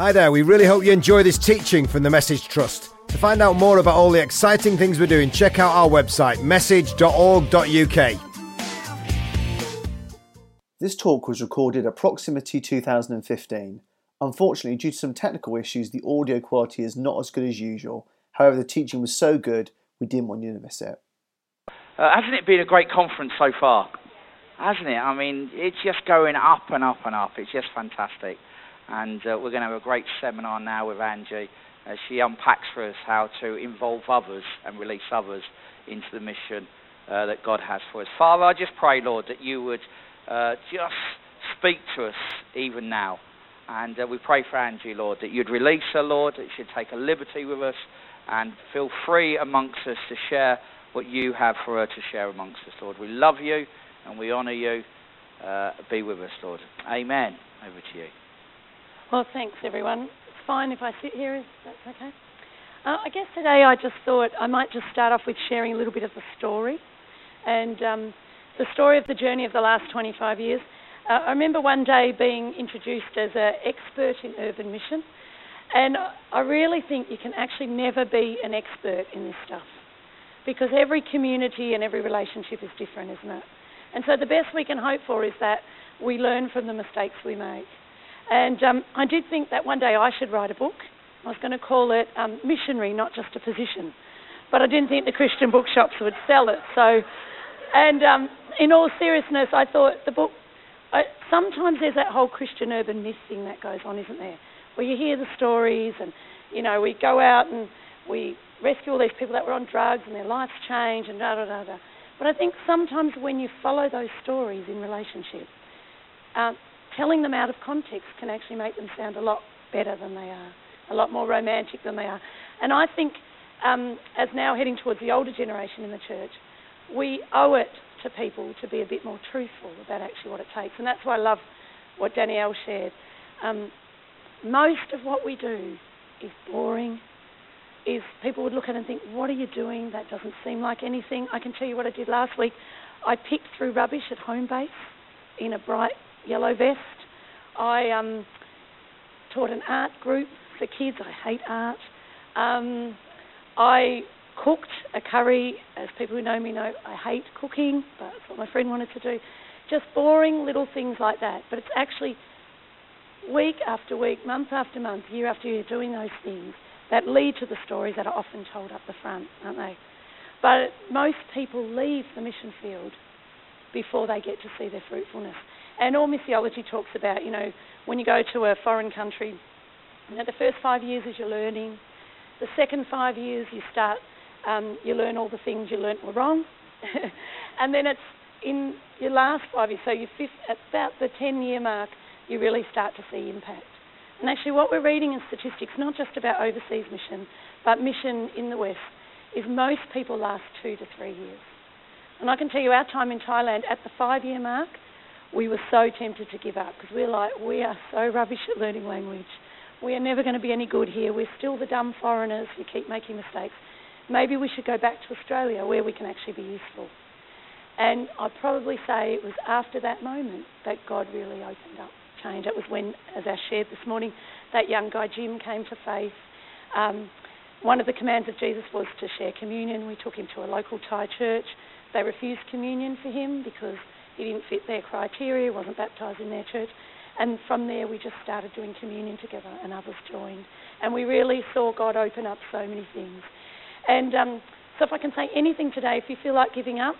Hi there, we really hope you enjoy this teaching from the Message Trust. To find out more about all the exciting things we're doing, check out our website, message.org.uk. This talk was recorded at Proximity 2015. Unfortunately, due to some technical issues, the audio quality is not as good as usual. However, the teaching was so good, we didn't want you to miss it. Uh, hasn't it been a great conference so far? Hasn't it? I mean, it's just going up and up and up. It's just fantastic. And uh, we're going to have a great seminar now with Anji as she unpacks for us how to involve others and release others into the mission uh, that God has for us. Father, I just pray, Lord, that you would uh, just speak to us even now. And uh, we pray for Anji, Lord, that you'd release her, Lord, that she'd take a liberty with us and feel free amongst us to share what you have for her to share amongst us, Lord. We love you and we honour you. Uh, be with us, Lord. Amen. Over to you. Well, thanks, everyone. It's fine if I sit here. Is that okay? Uh, I guess today I just thought I might just start off with sharing a little bit of the story. And um, the story of the journey of the last 25 years. Uh, I remember one day being introduced as an expert in urban mission. And I really think you can actually never be an expert in this stuff because every community and every relationship is different, isn't it? And so the best we can hope for is that we learn from the mistakes we make. And um, I did think that one day I should write a book. I was going to call it um, Missionary, not just a position. But I didn't think the Christian bookshops would sell it. So, and um, in all seriousness, I thought the book. I, sometimes there's that whole Christian urban myth thing that goes on, isn't there? Where you hear the stories, and you know, we go out and we rescue all these people that were on drugs, and their lives change, and da da da da. But I think sometimes when you follow those stories in relationship, uh, telling them out of context can actually make them sound a lot better than they are, a lot more romantic than they are. And I think, um, as now heading towards the older generation in the church, we owe it to people to be a bit more truthful about actually what it takes. And that's why I love what Danielle shared. Um, most of what we do is boring. Is people would look at it and think, "What are you doing? That doesn't seem like anything." I can tell you what I did last week. I picked through rubbish at home base in a bright yellow vest. I um, taught an art group for kids. I hate art. Um, I cooked a curry. As people who know me know, I hate cooking, but that's what my friend wanted to do. Just boring little things like that. But it's actually week after week, month after month, year after year, doing those things that lead to the stories that are often told up the front, aren't they? But most people leave the mission field before they get to see their fruitfulness. And all missiology talks about, you know, when you go to a foreign country, you know, the first five years is you're learning. The second five years you start, um, you learn all the things you learnt were wrong. and then it's in your last five years, so you fifth, at about the 10 year mark, you really start to see impact. And actually, what we're reading in statistics, not just about overseas mission, but mission in the West, is most people last two to three years. And I can tell you, our time in Thailand at the five year mark, we were so tempted to give up because we're like, we are so rubbish at learning language. We are never going to be any good here. We're still the dumb foreigners who keep making mistakes. Maybe we should go back to Australia where we can actually be useful. And I'd probably say it was after that moment that God really opened up change. It was when, as I shared this morning, that young guy Jim came to faith. Um, one of the commands of Jesus was to share communion. We took him to a local Thai church. They refused communion for him because he didn't fit their criteria, wasn't baptised in their church. And from there, we just started doing communion together, and others joined. And we really saw God open up so many things. And um, so, if I can say anything today, if you feel like giving up,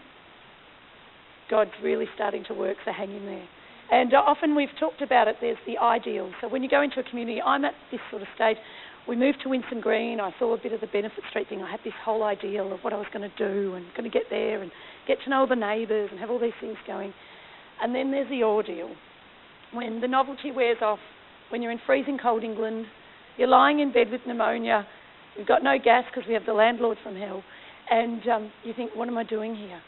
God's really starting to work, so hang in there. And uh, often we've talked about it, there's the ideal. So, when you go into a community, I'm at this sort of stage. We moved to Winson Green. I saw a bit of the Benefit Street thing. I had this whole ideal of what I was going to do and going to get there and get to know the neighbours and have all these things going. And then there's the ordeal. When the novelty wears off, when you're in freezing cold England, you're lying in bed with pneumonia, you've got no gas because we have the landlord from hell, and um, you think, what am I doing here?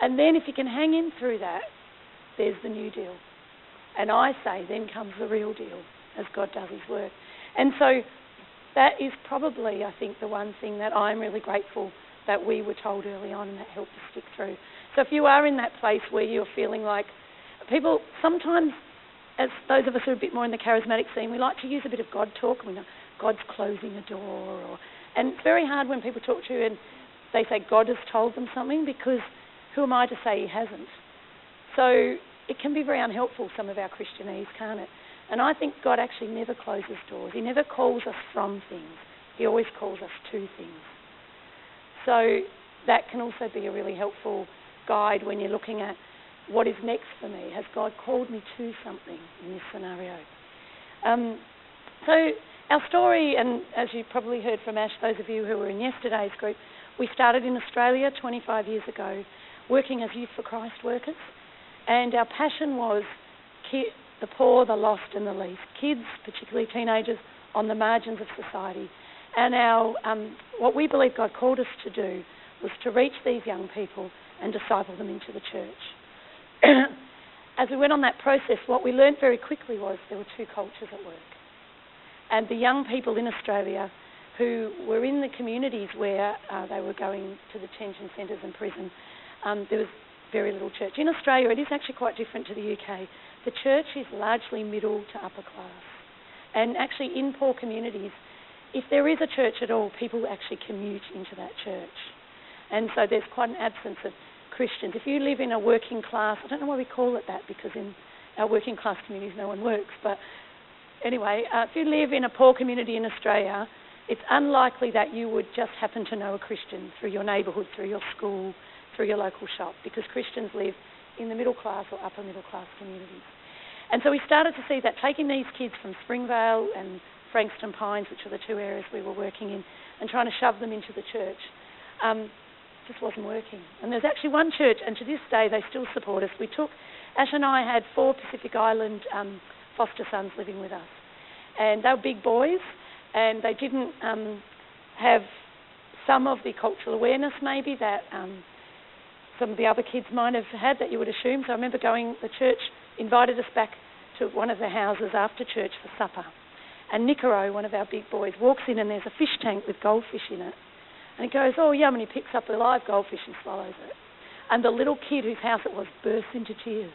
And then if you can hang in through that, there's the new deal. And I say, then comes the real deal as God does his work. And so that is probably, I think, the one thing that I'm really grateful that we were told early on and that helped us stick through. So if you are in that place where you're feeling like people sometimes as those of us who are a bit more in the charismatic scene, we like to use a bit of God talk. We know God's closing a door, or, and it's very hard when people talk to you and they say God has told them something because who am I to say He hasn't? So it can be very unhelpful, some of our Christianese, can't it? And I think God actually never closes doors. He never calls us from things. He always calls us to things. So that can also be a really helpful guide when you're looking at what is next for me. Has God called me to something in this scenario? Um, so our story, and as you probably heard from Ash, those of you who were in yesterday's group, we started in Australia 25 years ago, working as Youth for Christ workers, and our passion was ki- the poor, the lost, and the least. Kids, particularly teenagers, on the margins of society. And our, um, what we believe God called us to do was to reach these young people and disciple them into the church. As we went on that process, what we learned very quickly was there were two cultures at work. And the young people in Australia who were in the communities where uh, they were going to the detention centres and prison, um, there was very little church. In Australia, it is actually quite different to the UK. The church is largely middle to upper class. And actually, in poor communities, if there is a church at all, people actually commute into that church. And so there's quite an absence of Christians. If you live in a working class, I don't know why we call it that because in our working class communities no one works, but anyway, uh, if you live in a poor community in Australia, it's unlikely that you would just happen to know a Christian through your neighbourhood, through your school, through your local shop, because Christians live in the middle class or upper middle class communities. And so we started to see that taking these kids from Springvale and Frankston Pines, which are the two areas we were working in, and trying to shove them into the church, um, just wasn't working. And there's actually one church, and to this day they still support us. We took, Ash and I had four Pacific Island um, foster sons living with us. And they were big boys, and they didn't um, have some of the cultural awareness maybe that um, some of the other kids might have had that you would assume. So I remember going, the church invited us back to one of the houses after church for supper. And Nicaro, one of our big boys, walks in and there's a fish tank with goldfish in it. And he goes, oh, yum, and he picks up a live goldfish and swallows it. And the little kid whose house it was bursts into tears.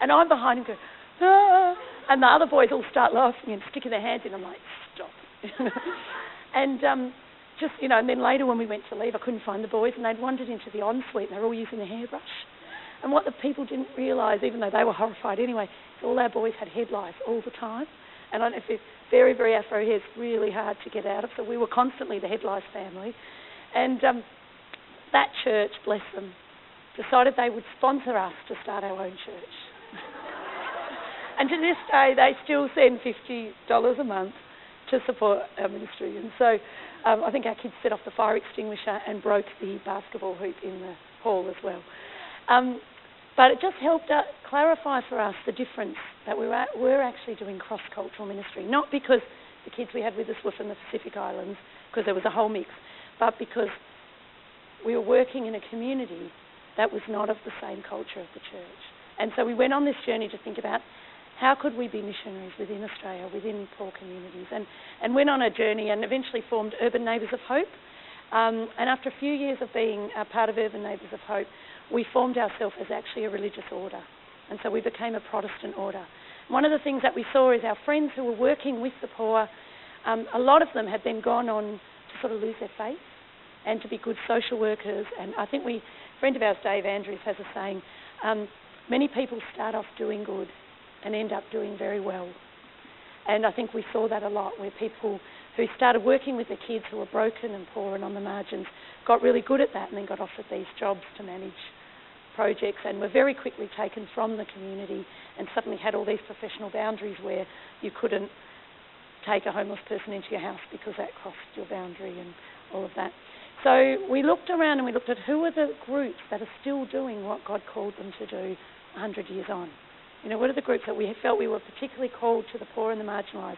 And I'm behind him going, ah. And the other boys all start laughing and sticking their hands in. I'm like, stop. and um, just, you know, and then later when we went to leave, I couldn't find the boys and they'd wandered into the ensuite and they were all using a hairbrush. And what the people didn't realise, even though they were horrified anyway, all our boys had head lice all the time. And I if it's very, very afro hair, it's really hard to get out of. So we were constantly the headlice family. And um, that church, bless them, decided they would sponsor us to start our own church. and to this day, they still send $50 a month to support our ministry. And so um, I think our kids set off the fire extinguisher and broke the basketball hoop in the hall as well. Um, but it just helped uh, clarify for us the difference that we were, were actually doing cross cultural ministry. Not because the kids we had with us were from the Pacific Islands, because there was a whole mix, but because we were working in a community that was not of the same culture of the church. And so we went on this journey to think about how could we be missionaries within Australia, within poor communities, and, and went on a journey and eventually formed Urban Neighbours of Hope. Um, and after a few years of being a part of Urban Neighbours of Hope, we formed ourselves as actually a religious order. And so we became a Protestant order. One of the things that we saw is our friends who were working with the poor, um, a lot of them had then gone on to sort of lose their faith and to be good social workers. And I think we, a friend of ours, Dave Andrews, has a saying um, many people start off doing good and end up doing very well. And I think we saw that a lot where people who started working with the kids who were broken and poor and on the margins got really good at that and then got offered these jobs to manage projects and were very quickly taken from the community and suddenly had all these professional boundaries where you couldn't take a homeless person into your house because that crossed your boundary and all of that. So we looked around and we looked at who are the groups that are still doing what God called them to do 100 years on. You know, what are the groups that we felt we were particularly called to the poor and the marginalised?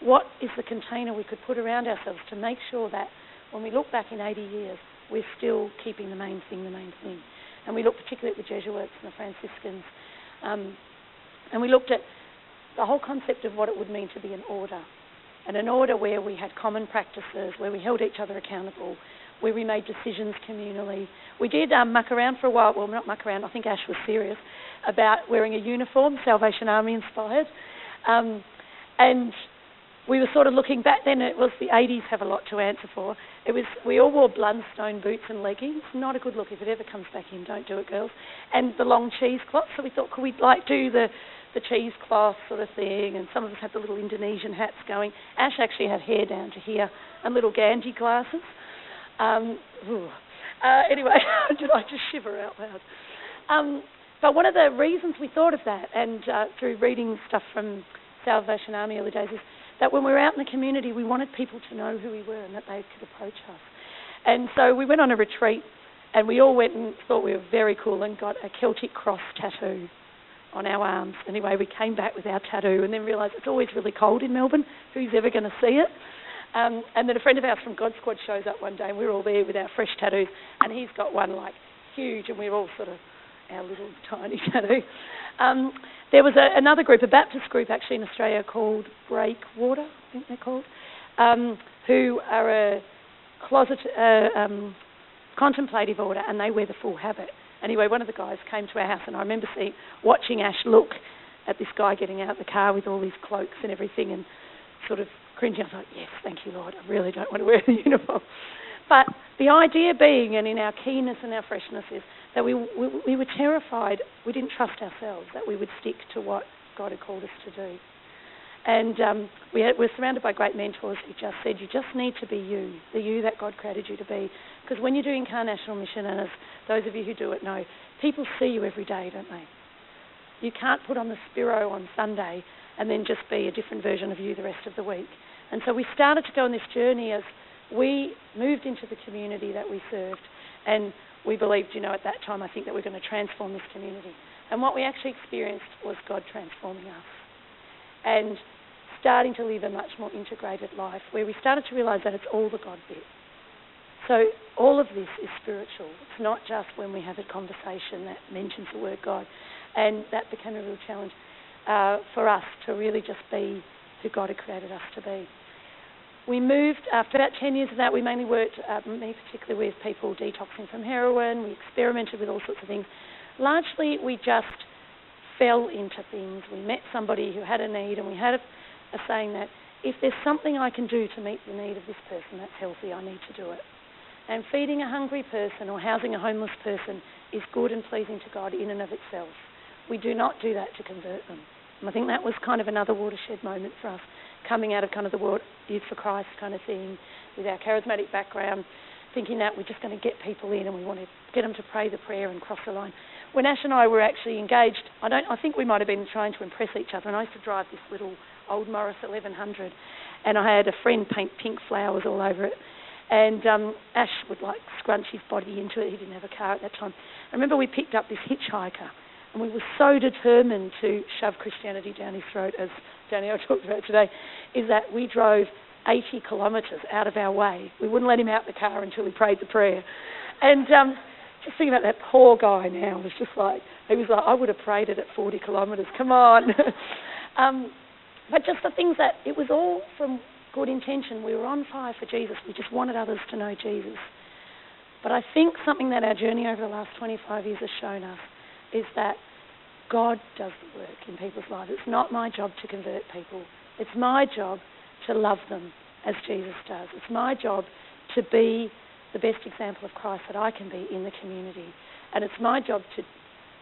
What is the container we could put around ourselves to make sure that when we look back in 80 years, we're still keeping the main thing the main thing? And we looked particularly at the Jesuits and the Franciscans. Um, and we looked at the whole concept of what it would mean to be an order. And an order where we had common practices, where we held each other accountable, where we made decisions communally. We did um, muck around for a while. Well, not muck around. I think Ash was serious about wearing a uniform, Salvation Army inspired. Um, and we were sort of looking back then. It was the 80s. Have a lot to answer for. It was we all wore Blundstone boots and leggings. Not a good look. If it ever comes back in, don't do it, girls. And the long cheesecloth. So we thought, could we like do the the cheesecloth sort of thing? And some of us had the little Indonesian hats going. Ash actually had hair down to here and little Gandhi glasses. Um, uh, anyway, did I just shiver out loud? Um, but one of the reasons we thought of that, and uh, through reading stuff from Salvation Army early days, is that when we were out in the community, we wanted people to know who we were and that they could approach us. And so we went on a retreat, and we all went and thought we were very cool and got a Celtic cross tattoo on our arms. Anyway, we came back with our tattoo and then realised it's always really cold in Melbourne. Who's ever going to see it? Um, and then a friend of ours from God Squad shows up one day, and we're all there with our fresh tattoos, and he's got one like huge, and we're all sort of our little tiny tattoo. Um, there was a, another group, a Baptist group actually in Australia called Breakwater, I think they're called, um, who are a closet uh, um, contemplative order, and they wear the full habit. Anyway, one of the guys came to our house, and I remember seeing, watching Ash look at this guy getting out of the car with all his cloaks and everything, and sort of cringing. I thought, yes, thank you, Lord. I really don't want to wear the uniform. But the idea being, and in our keenness and our freshness, is that we, we, we were terrified. We didn't trust ourselves that we would stick to what God had called us to do. And um, we had, we're surrounded by great mentors who just said, you just need to be you, the you that God created you to be. Because when you're doing incarnational mission, and as those of you who do it know, people see you every day, don't they? You can't put on the Spiro on Sunday and then just be a different version of you the rest of the week. And so we started to go on this journey as we moved into the community that we served. And we believed, you know, at that time, I think that we're going to transform this community. And what we actually experienced was God transforming us. And starting to live a much more integrated life where we started to realize that it's all the God bit. So all of this is spiritual. It's not just when we have a conversation that mentions the word God. And that became a real challenge uh, for us to really just be who God had created us to be. We moved, after about 10 years of that, we mainly worked, uh, me particularly, with people detoxing from heroin. We experimented with all sorts of things. Largely, we just fell into things. We met somebody who had a need, and we had a, a saying that if there's something I can do to meet the need of this person that's healthy, I need to do it. And feeding a hungry person or housing a homeless person is good and pleasing to God in and of itself. We do not do that to convert them. And I think that was kind of another watershed moment for us, coming out of kind of the World Youth for Christ kind of thing, with our charismatic background, thinking that we're just going to get people in and we want to get them to pray the prayer and cross the line. When Ash and I were actually engaged, I don't, I think we might have been trying to impress each other. And I used to drive this little old Morris 1100, and I had a friend paint pink flowers all over it. And um, Ash would like scrunch his body into it. He didn't have a car at that time. I remember we picked up this hitchhiker and we were so determined to shove Christianity down his throat, as Danielle talked about today, is that we drove 80 kilometres out of our way. We wouldn't let him out the car until he prayed the prayer. And um, just thinking about that poor guy now, was just like, he was like, I would have prayed it at 40 kilometres, come on. um, but just the things that, it was all from good intention. We were on fire for Jesus. We just wanted others to know Jesus. But I think something that our journey over the last 25 years has shown us is that God does the work in people's lives. It's not my job to convert people. It's my job to love them as Jesus does. It's my job to be the best example of Christ that I can be in the community. And it's my job to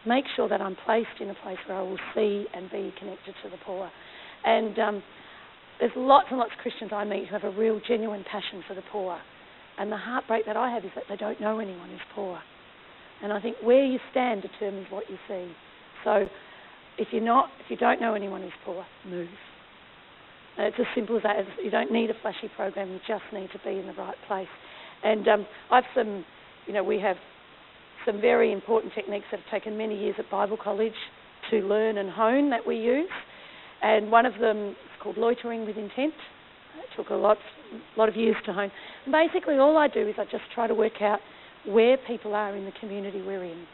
make sure that I'm placed in a place where I will see and be connected to the poor. And um, there's lots and lots of Christians I meet who have a real genuine passion for the poor. And the heartbreak that I have is that they don't know anyone who's poor. And I think where you stand determines what you see. So if you're not, if you don't know anyone who's poor, move. And it's as simple as that. You don't need a flashy program. You just need to be in the right place. And um, I've some, you know, we have some very important techniques that have taken many years at Bible College to learn and hone that we use. And one of them is called loitering with intent. It took a lot, lot of years to hone. Basically, all I do is I just try to work out where people are in the community we're in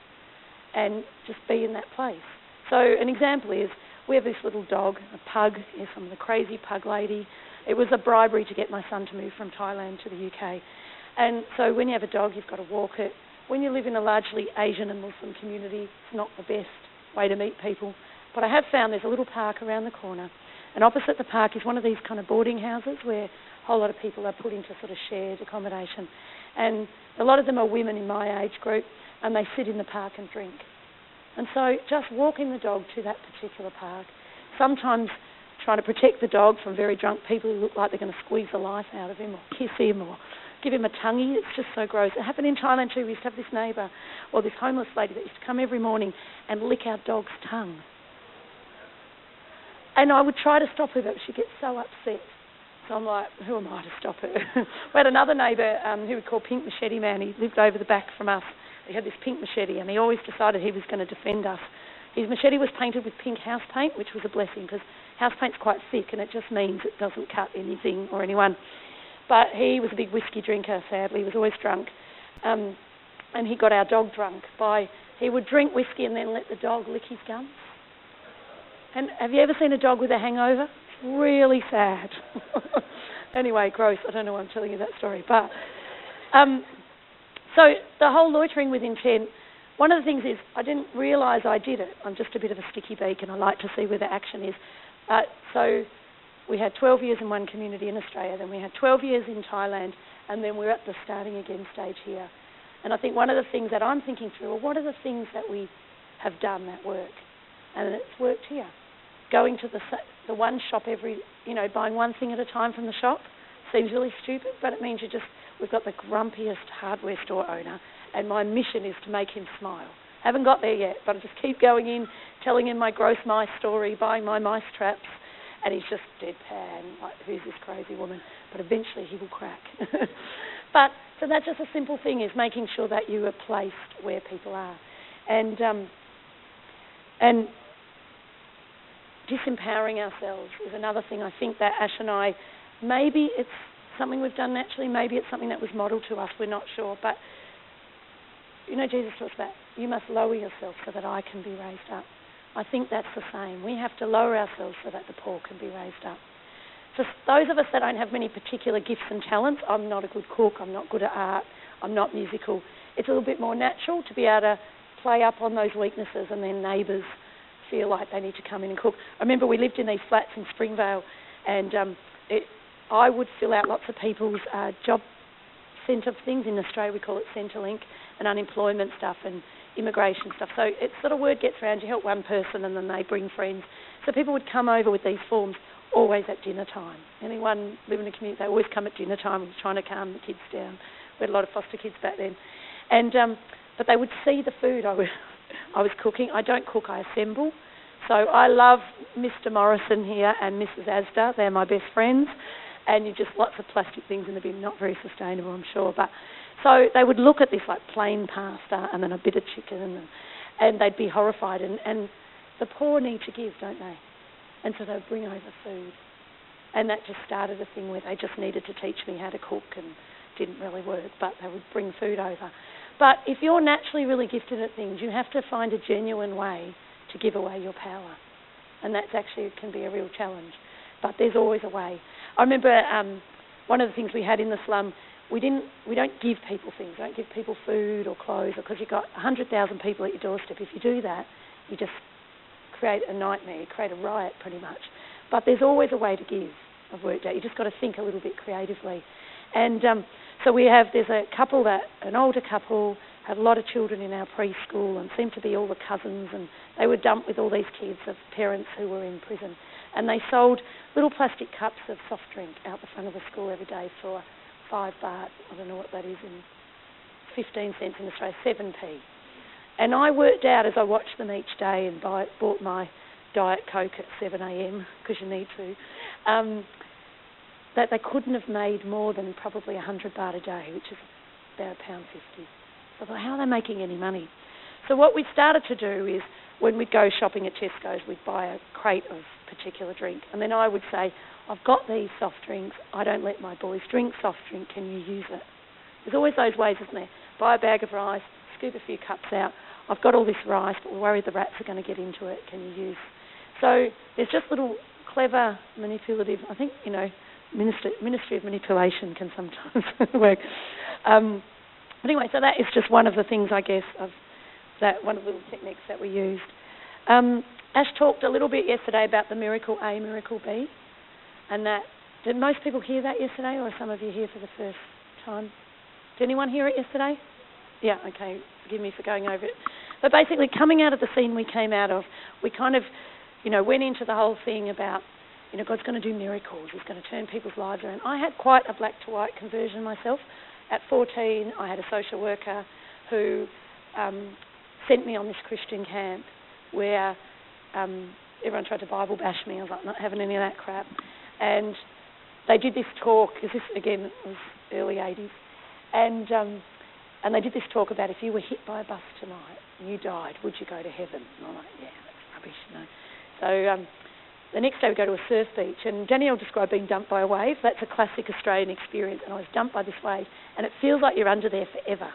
and just be in that place. So an example is we have this little dog, a pug, yes, I'm the crazy pug lady. It was a bribery to get my son to move from Thailand to the UK. And so when you have a dog, you've got to walk it. When you live in a largely Asian and Muslim community, it's not the best way to meet people. But I have found there's a little park around the corner, and opposite the park is one of these kind of boarding houses where a whole lot of people are put into sort of shared accommodation. And a lot of them are women in my age group, and they sit in the park and drink. And so just walking the dog to that particular park, sometimes trying to protect the dog from very drunk people who look like they're going to squeeze the life out of him or kiss him or give him a tonguey. It's just so gross. It happened in Thailand too. We used to have this neighbour or this homeless lady that used to come every morning and lick our dog's tongue. And I would try to stop her, but she'd get so upset. So I'm like, who am I to stop her? we had another neighbour um, who we called Pink Machete Man. He lived over the back from us. He had this pink machete, and he always decided he was going to defend us. His machete was painted with pink house paint, which was a blessing because house paint's quite thick and it just means it doesn't cut anything or anyone. But he was a big whiskey drinker, sadly. He was always drunk. Um, and he got our dog drunk by, he would drink whiskey and then let the dog lick his gums. And have you ever seen a dog with a hangover? Really sad. anyway, gross. I don't know why I'm telling you that story. But um, so the whole loitering with intent, one of the things is I didn't realise I did it. I'm just a bit of a sticky beak and I like to see where the action is. Uh, so we had 12 years in one community in Australia, then we had 12 years in Thailand, and then we're at the starting again stage here. And I think one of the things that I'm thinking through are what are the things that we have done that work? And it's worked here. Going to the, the one shop every, you know, buying one thing at a time from the shop seems really stupid, but it means you're just, we've got the grumpiest hardware store owner, and my mission is to make him smile. Haven't got there yet, but I just keep going in, telling him my gross mice story, buying my mice traps, and he's just deadpan, like, who's this crazy woman? But eventually he will crack. but so that's just a simple thing is making sure that you are placed where people are, and um, and disempowering ourselves is another thing. I think that Ash and I, maybe it's something we've done naturally, maybe it's something that was modelled to us. We're not sure, but you know, Jesus talks about you must lower yourself so that I can be raised up. I think that's the same. We have to lower ourselves so that the poor can be raised up. For those of us that don't have many particular gifts and talents, I'm not a good cook, I'm not good at art, I'm not musical. It's a little bit more natural to be able to play up on those weaknesses and then neighbours feel like they need to come in and cook. I remember we lived in these flats in Springvale and um, it, I would fill out lots of people's uh, job centre things. In Australia, we call it Centrelink and unemployment stuff and immigration stuff. So it's sort of word gets around. You help one person and then they bring friends. So people would come over with these forms always at dinner time. Anyone living in a community, they always come at dinner time and trying to calm the kids down. We had a lot of foster kids back then, and um, but they would see the food I was I was cooking. I don't cook, I assemble. So I love Mr. Morrison here and Mrs. Asda. They're my best friends, and you just lots of plastic things in the bin. Not very sustainable, I'm sure, but so they would look at this like plain pasta and then a bit of chicken, and, and they'd be horrified. And, and the poor need to give, don't they? And so they'd bring over food. And that just started a thing where they just needed to teach me how to cook and didn't really work, but they would bring food over. But if you're naturally really gifted at things, you have to find a genuine way to give away your power. And that's actually can be a real challenge. But there's always a way. I remember um, one of the things we had in the slum we didn't we don't give people things. We don't give people food or clothes because you've got hundred thousand people at your doorstep. If you do that, you just create a nightmare, you create a riot pretty much. But there's always a way to give. I've worked out. You just got to think a little bit creatively. And um, so we have there's a couple that an older couple had a lot of children in our preschool and seemed to be all the cousins and they were dumped with all these kids of parents who were in prison and they sold little plastic cups of soft drink out the front of the school every day for five baht, I don't know what that is in 15 cents in Australia, 7p. And I worked out as I watched them each day and buy, bought my Diet Coke at 7am, because you need to, um, that they couldn't have made more than probably 100 baht a day, which is about a pound fifty. So I thought, how are they making any money? So what we started to do is when we'd go shopping at Tesco's, we'd buy a crate of particular drink, and then I would say, I've got these soft drinks. I don't let my boys drink soft drink. Can you use it? There's always those ways, isn't there? Buy a bag of rice, scoop a few cups out. I've got all this rice, but we're worried the rats are going to get into it. Can you use? So there's just little clever, manipulative. I think you know, ministry, ministry of manipulation can sometimes work. Um, but anyway, so that is just one of the things I guess of that one of the little techniques that we used. Um, Ash talked a little bit yesterday about the miracle A, miracle B, and that did most people hear that yesterday, or are some of you here for the first time? Did anyone hear it yesterday? Yeah, okay. Forgive me for going over it. But basically, coming out of the scene we came out of, we kind of, you know, went into the whole thing about, you know, God's going to do miracles. He's going to turn people's lives around. I had quite a black to white conversion myself. At 14, I had a social worker who um, sent me on this Christian camp where um, everyone tried to Bible bash me. I was like, not having any of that crap. And they did this talk, because this, again, was early 80s. And, um, and they did this talk about if you were hit by a bus tonight and you died, would you go to heaven? And I'm like, yeah, that's rubbish, know. So um, the next day we go to a surf beach, and Danielle described being dumped by a wave. That's a classic Australian experience. And I was dumped by this wave, and it feels like you're under there forever.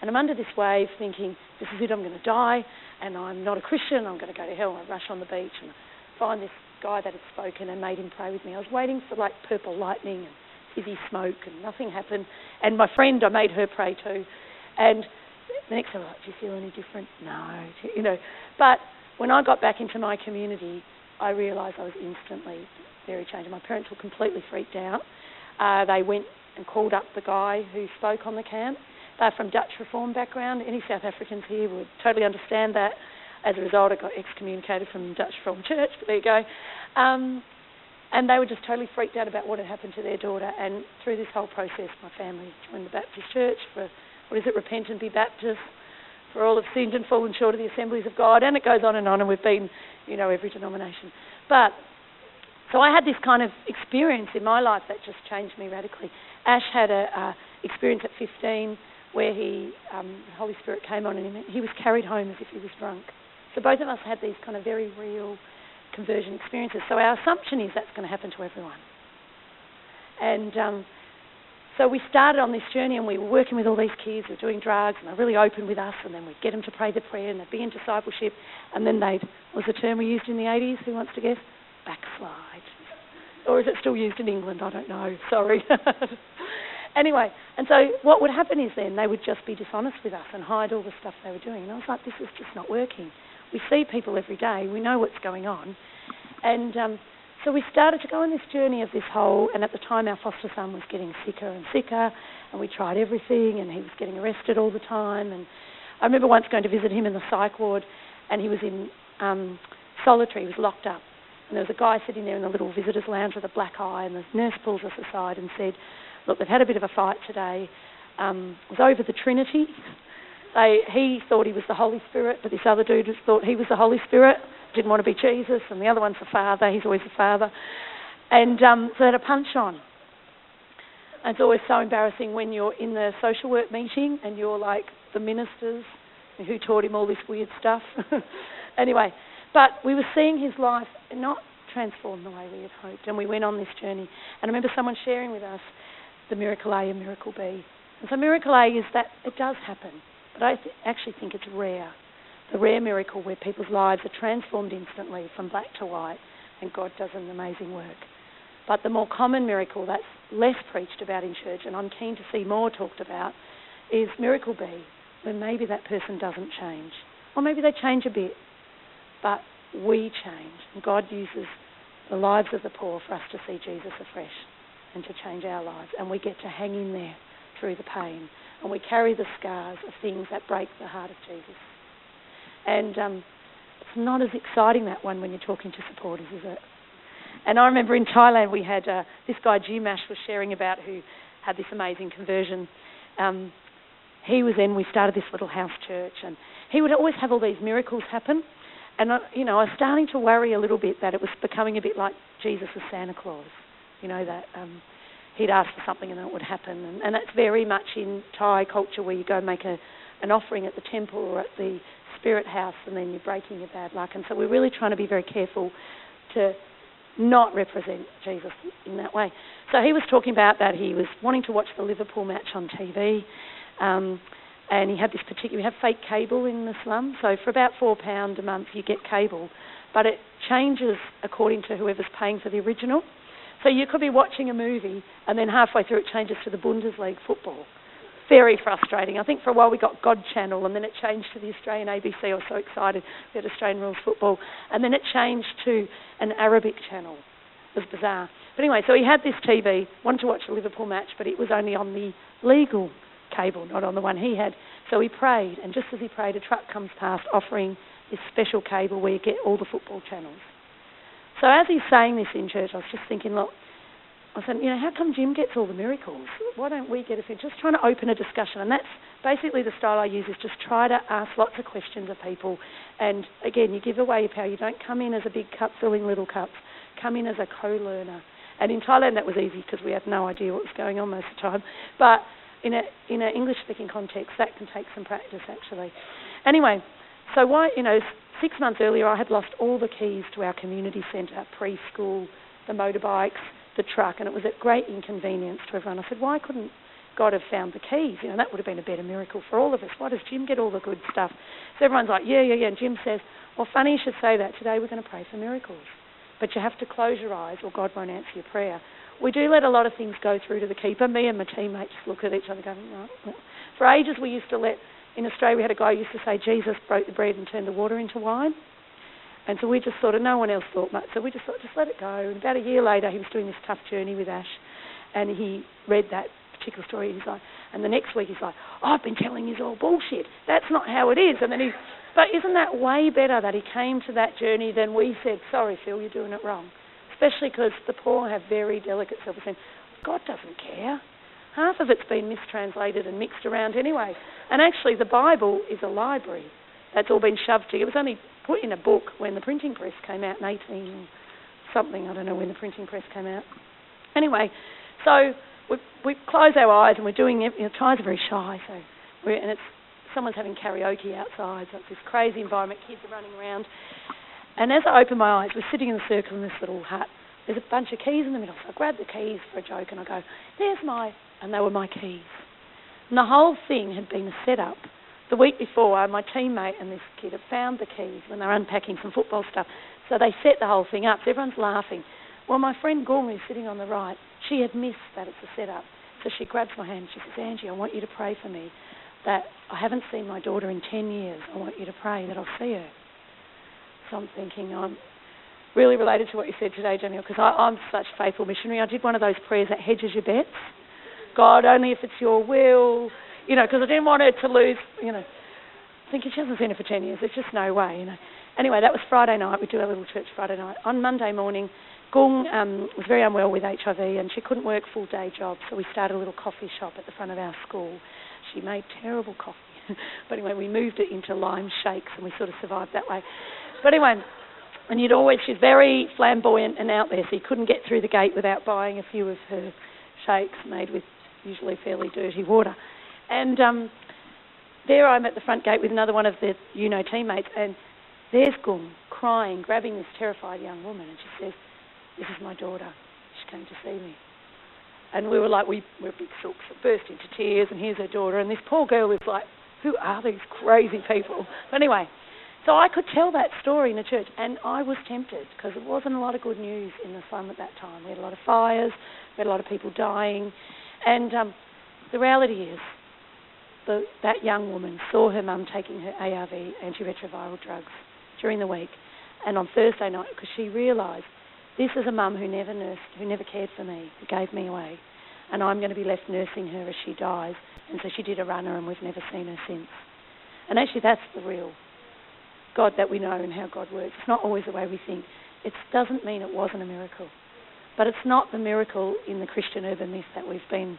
And I'm under this wave thinking, this is it, I'm going to die, and I'm not a Christian, I'm going to go to hell. I rush on the beach and find this guy that had spoken and made him pray with me. I was waiting for like purple lightning and fizzy smoke, and nothing happened. And my friend, I made her pray too. And the next day, like, do you feel any different? No, you know. But when I got back into my community, I realised I was instantly very changed. My parents were completely freaked out. Uh, they went and called up the guy who spoke on the camp uh, from Dutch Reform background. Any South Africans here would totally understand that. As a result, I got excommunicated from Dutch Reformed Church, but there you go. Um, and they were just totally freaked out about what had happened to their daughter. And through this whole process, my family joined the Baptist Church for, what is it, Repent and Be Baptist, for all have sinned and fallen short of the assemblies of God. And it goes on and on, and we've been, you know, every denomination. But so I had this kind of experience in my life that just changed me radically. Ash had a uh, experience at 15 where he, um, the Holy Spirit came on him. He was carried home as if he was drunk. So both of us had these kind of very real conversion experiences. So our assumption is that's going to happen to everyone. And um, so we started on this journey and we were working with all these kids who were doing drugs and they're really open with us and then we'd get them to pray the prayer and they'd be in discipleship and then they'd, was the term we used in the 80s? Who wants to guess? Backslide. Or is it still used in England? I don't know. Sorry. Anyway, and so what would happen is then they would just be dishonest with us and hide all the stuff they were doing. And I was like, this is just not working. We see people every day. We know what's going on. And um, so we started to go on this journey of this whole, and at the time our foster son was getting sicker and sicker, and we tried everything, and he was getting arrested all the time. And I remember once going to visit him in the psych ward, and he was in um, solitary, he was locked up. And there was a guy sitting there in the little visitor's lounge with a black eye, and the nurse pulls us aside and said, look, they've had a bit of a fight today. Um, it was over the Trinity. They, he thought he was the Holy Spirit, but this other dude thought he was the Holy Spirit, didn't want to be Jesus, and the other one's the Father. He's always the Father. And um, so they had a punch on. And it's always so embarrassing when you're in the social work meeting and you're like the ministers who taught him all this weird stuff. anyway, but we were seeing his life not transformed the way we had hoped, and we went on this journey. And I remember someone sharing with us the miracle A and miracle B. And so miracle A is that it does happen, but I th- actually think it's rare. The rare miracle where people's lives are transformed instantly from black to white and God does an amazing work. But the more common miracle that's less preached about in church, and I'm keen to see more talked about, is miracle B, where maybe that person doesn't change. Or maybe they change a bit, but we change. And God uses the lives of the poor for us to see Jesus afresh and to change our lives. And we get to hang in there through the pain. And we carry the scars of things that break the heart of Jesus. And um, it's not as exciting, that one, when you're talking to supporters, is it? And I remember in Thailand we had uh, this guy, G-Mash, was sharing about who had this amazing conversion. Um, he was in, we started this little house church, and he would always have all these miracles happen. And, I, you know, I was starting to worry a little bit that it was becoming a bit like Jesus Santa Claus. You know that um, he'd ask for something and it would happen, and, and that's very much in Thai culture where you go make a an offering at the temple or at the spirit house, and then you're breaking your bad luck. And so we're really trying to be very careful to not represent Jesus in that way. So he was talking about that he was wanting to watch the Liverpool match on TV. Um, and he had this particular, we have fake cable in the slum, so for about four pound a month you get cable but it changes according to whoever's paying for the original. So you could be watching a movie and then halfway through it changes to the Bundesliga football. Very frustrating. I think for a while we got God Channel and then it changed to the Australian ABC. I was so excited. We had Australian Rules Football. And then it changed to an Arabic channel. It was bizarre. But anyway, so he had this TV, wanted to watch a Liverpool match, but it was only on the legal cable, not on the one he had. So he prayed, and just as he prayed, a truck comes past offering this special cable where you get all the football channels. So as he's saying this in church, I was just thinking, look, I said, you know, how come Jim gets all the miracles? Why don't we get a few? Just trying to open a discussion. And that's basically the style I use is just try to ask lots of questions of people. And again, you give away your power. You don't come in as a big cup filling little cups. Come in as a co-learner. And in Thailand that was easy because we had no idea what was going on most of the time. But in a in an English speaking context, that can take some practice actually. Anyway, so why you know six months earlier I had lost all the keys to our community centre, preschool, the motorbikes, the truck, and it was at great inconvenience to everyone. I said, why couldn't God have found the keys? You know that would have been a better miracle for all of us. Why does Jim get all the good stuff? So everyone's like, yeah, yeah, yeah. And Jim says, well, funny you should say that. Today we're going to pray for miracles. But you have to close your eyes or God won't answer your prayer. We do let a lot of things go through to the keeper. Me and my teammates look at each other going, no. For ages we used to let, in Australia we had a guy who used to say Jesus broke the bread and turned the water into wine. And so we just thought, of no one else thought much. So we just thought, just let it go. And about a year later, he was doing this tough journey with Ash, and he read that particular story. He's like, and the next week he's like, oh, I've been telling you all bullshit. That's not how it is. And then he but isn't that way better that he came to that journey than we said, sorry, Phil, you're doing it wrong? Especially because the poor have very delicate self-esteem. God doesn't care. Half of it's been mistranslated and mixed around anyway. And actually, the Bible is a library that's all been shoved together. It was only put in a book when the printing press came out in 18 something. I don't know when the printing press came out. Anyway, so we, we close our eyes and we're doing it. You know, are very shy, so and it's someone's having karaoke outside, so it's this crazy environment, kids are running around. And as I open my eyes, we're sitting in a circle in this little hut. There's a bunch of keys in the middle, so I grab the keys for a joke and I go, there's my, and they were my keys. And the whole thing had been a setup. The week before, uh, my teammate and this kid had found the keys when they were unpacking some football stuff. So they set the whole thing up. So everyone's laughing. Well, my friend Gung, who's sitting on the right, she had missed that it's a setup. So she grabs my hand. She says, Anji, I want you to pray for me that I haven't seen my daughter in 10 years. I want you to pray that I'll see her. So I'm thinking, I'm really related to what you said today, Daniel, because I'm such a faithful missionary. I did one of those prayers that hedges your bets. God, only if it's your will, you know, because I didn't want her to lose, you know. Thinking she hasn't seen her for 10 years. There's just no way, you know. Anyway, that was Friday night. We do our little church Friday night. On Monday morning, Gung um, was very unwell with HIV and she couldn't work full day jobs, so we started a little coffee shop at the front of our school. She made terrible coffee. but anyway, we moved it into lime shakes and we sort of survived that way. But anyway, and you'd always, she's very flamboyant and out there, so you couldn't get through the gate without buying a few of her shakes made with usually fairly dirty water. And um, there I'm at the front gate with another one of the UNO teammates, and there's Gung crying, grabbing this terrified young woman, and she says, This is my daughter. She came to see me. And we were like, we were big sooks, burst into tears, and here's her daughter. And this poor girl was like, who are these crazy people? But anyway, so I could tell that story in the church, and I was tempted because it wasn't a lot of good news in the slum at that time. We had a lot of fires, we had a lot of people dying, and um, the reality is, the, that young woman saw her mum taking her ARV antiretroviral drugs during the week, and on Thursday night, because she realised this is a mum who never nursed, who never cared for me, who gave me away, and I'm going to be left nursing her as she dies. And so she did a runner, and we've never seen her since. And actually, that's the real God that we know and how God works. It's not always the way we think. It doesn't mean it wasn't a miracle, but it's not the miracle in the Christian urban myth that we've been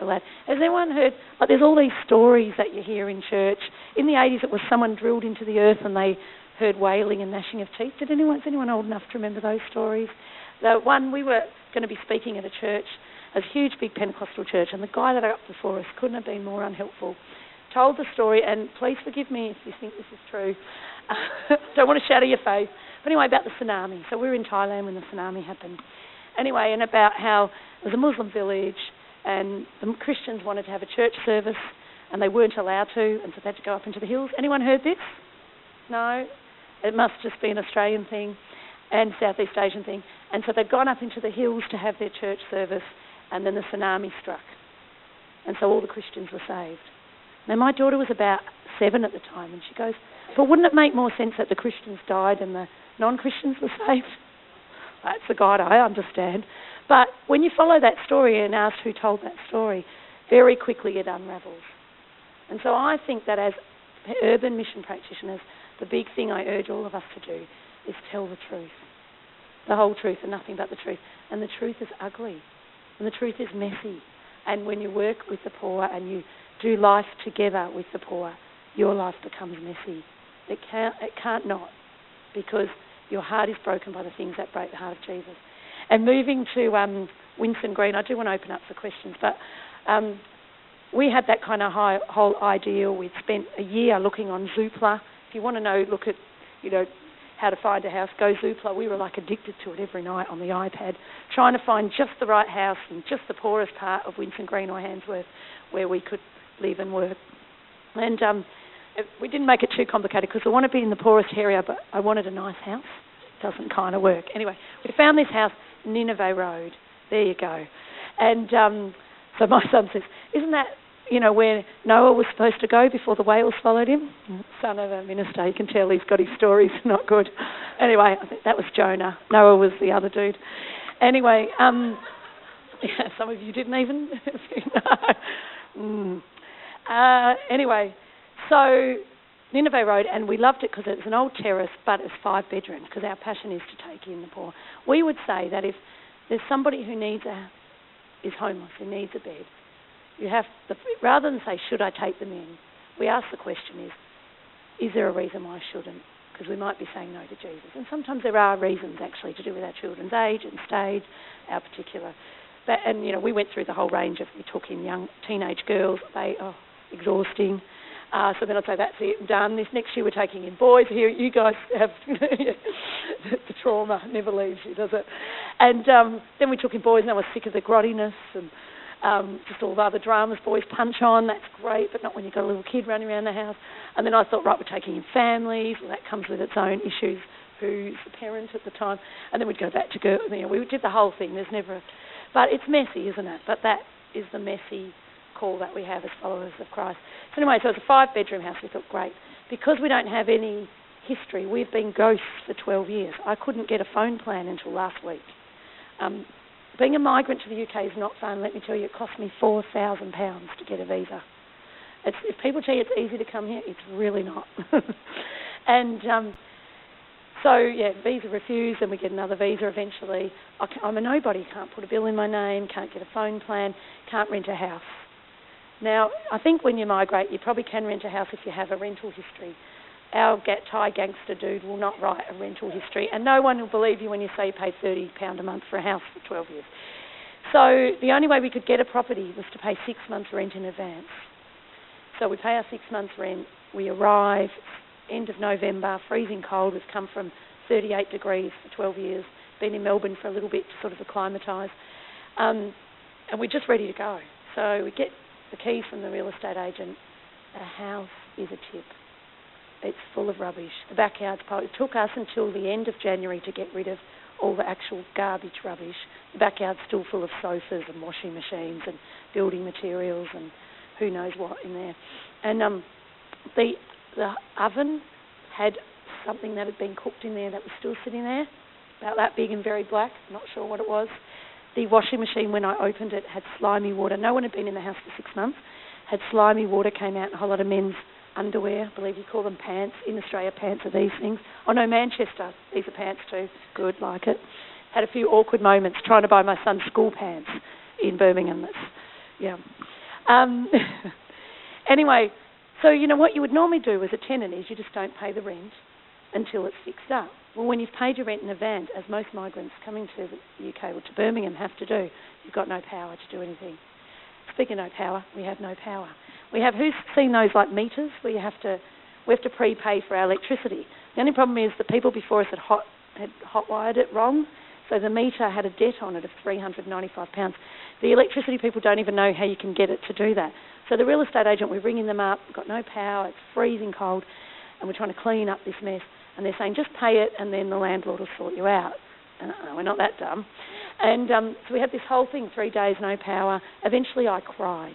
allowed. Has anyone heard? Like, there's all these stories that you hear in church. In the 80s, it was someone drilled into the earth and they heard wailing and gnashing of teeth. Did anyone, is anyone old enough to remember those stories? The one, we were going to be speaking at a church, a huge big Pentecostal church, and the guy that up before us couldn't have been more unhelpful. Told the story, and please forgive me if you think this is true. Don't want to shatter your faith. But anyway, about the tsunami. So we were in Thailand when the tsunami happened. Anyway, and about how it was a Muslim village, and the Christians wanted to have a church service, and they weren't allowed to, and so they had to go up into the hills. Anyone heard this? No? it must just be an Australian thing and Southeast Asian thing. And so they'd gone up into the hills to have their church service, and then the tsunami struck. And so all the Christians were saved. Now, my daughter was about seven at the time, and she goes, But wouldn't it make more sense that the Christians died and the non Christians were saved? That's the God I understand. But when you follow that story and ask who told that story, very quickly it unravels. And so I think that as urban mission practitioners, the big thing I urge all of us to do is tell the truth. The whole truth and nothing but the truth. And the truth is ugly. And the truth is messy. And when you work with the poor and you do life together with the poor, your life becomes messy. It can't, it can't not because your heart is broken by the things that break the heart of Jesus. And moving to um, Winson Green, I do want to open up for questions, but um, we had that kind of high, whole ideal. We'd spent a year looking on Zoopla. If you want to know, look at, you know, how to find a house, go Zoopla. We were like addicted to it every night on the iPad, trying to find just the right house in just the poorest part of Winson Green or Handsworth where we could live and work. And um, we didn't make it too complicated because I want to be in the poorest area, but I wanted a nice house. It doesn't kind of work. Anyway, we found this house, Nineveh Road. There you go. And um, so my son says, Isn't that you know, where Noah was supposed to go before the whales followed him. Son of a minister, you can tell he's got his stories not good. Anyway, I think that was Jonah. Noah was the other dude. Anyway, um, yeah, some of you didn't even know. Mm. Uh, anyway, so Nineveh Road, and we loved it because it's an old terrace, but it's five bedrooms because our passion is to take in the poor. We would say that if there's somebody who needs a is homeless, who needs a bed, you have the, rather than say, should I take them in, we ask the question is, is there a reason why I shouldn't? Because we might be saying no to Jesus. And sometimes there are reasons actually to do with our children's age and stage, our particular. But, and, you know, we went through the whole range of, we took in young teenage girls, they, oh, exhausting. Uh, so then I'd say, that's it, done. This next year we're taking in boys. Here, you guys have the trauma never leaves you, does it? And um, then we took in boys, and I was sick of the grottiness and um, just all the other dramas, boys punch on, that's great, but not when you've got a little kid running around the house. And then I thought, right, we're taking in families, well, that comes with its own issues. Who's the parent at the time? And then we'd go back to girls. You know, we did the whole thing. There's never, a, but it's messy, isn't it? But that is the messy call that we have as followers of Christ. So anyway, so it's a five-bedroom house. We thought, great, because we don't have any history. We've been ghosts for 12 years. I couldn't get a phone plan until last week. Um, being a migrant to the UK is not fun. Let me tell you, it cost me four thousand pounds to get a visa. It's, if people tell you it's easy to come here, it's really not. and um, so yeah, visa refused, and we get another visa eventually. I am a nobody. Can't put a bill in my name. Can't get a phone plan. Can't rent a house. Now, I think when you migrate, you probably can rent a house if you have a rental history our Thai gangster dude will not write a rental history, and no one will believe you when you say you thirty pound a month for a house for twelve years. So the only way we could get a property was to pay six months rent in advance. So we pay our six months rent. We arrive end of November, freezing cold. We've come from 38 degrees for 12 years. Been in Melbourne for a little bit to sort of acclimatise, um, and we're just ready to go. So we get the key from the real estate agent. a house is a tip. It's full of rubbish. The backyard's part. It took us until the end of January to get rid of all the actual garbage rubbish. The backyard's still full of sofas and washing machines and building materials and who knows what in there. And um, the the oven had something that had been cooked in there that was still sitting there, about that big and very black. Not sure what it was. The washing machine, when I opened it, had slimy water. No one had been in the house for six months. Had slimy water came out, a whole lot of men's underwear. I believe you call them pants. In Australia, pants are these things. Oh no, Manchester, these are pants too. Good, like it. Had a few awkward moments trying to buy my son school pants in Birmingham. That's, yeah. Um, anyway, so you know what you would normally do as a tenant is you just don't pay the rent until it's fixed up. Well, when you've paid your rent in advance, as most migrants coming to the UK or to Birmingham have to do, you've got no power to do anything. Speaking of no power, we have no power. We have who's seen those like meters where you have to we have to prepay for our electricity. The only problem is the people before us had hot had hot wired it wrong, so the meter had a debt on it of three hundred ninety five pounds. The electricity people don't even know how you can get it to do that. So the real estate agent, we're ringing them up, got no power, it's freezing cold, and we're trying to clean up this mess. And they're saying, just pay it and then the landlord will sort you out. And uh, we're not that dumb. And um, so we had this whole thing, three days, no power. Eventually I cried.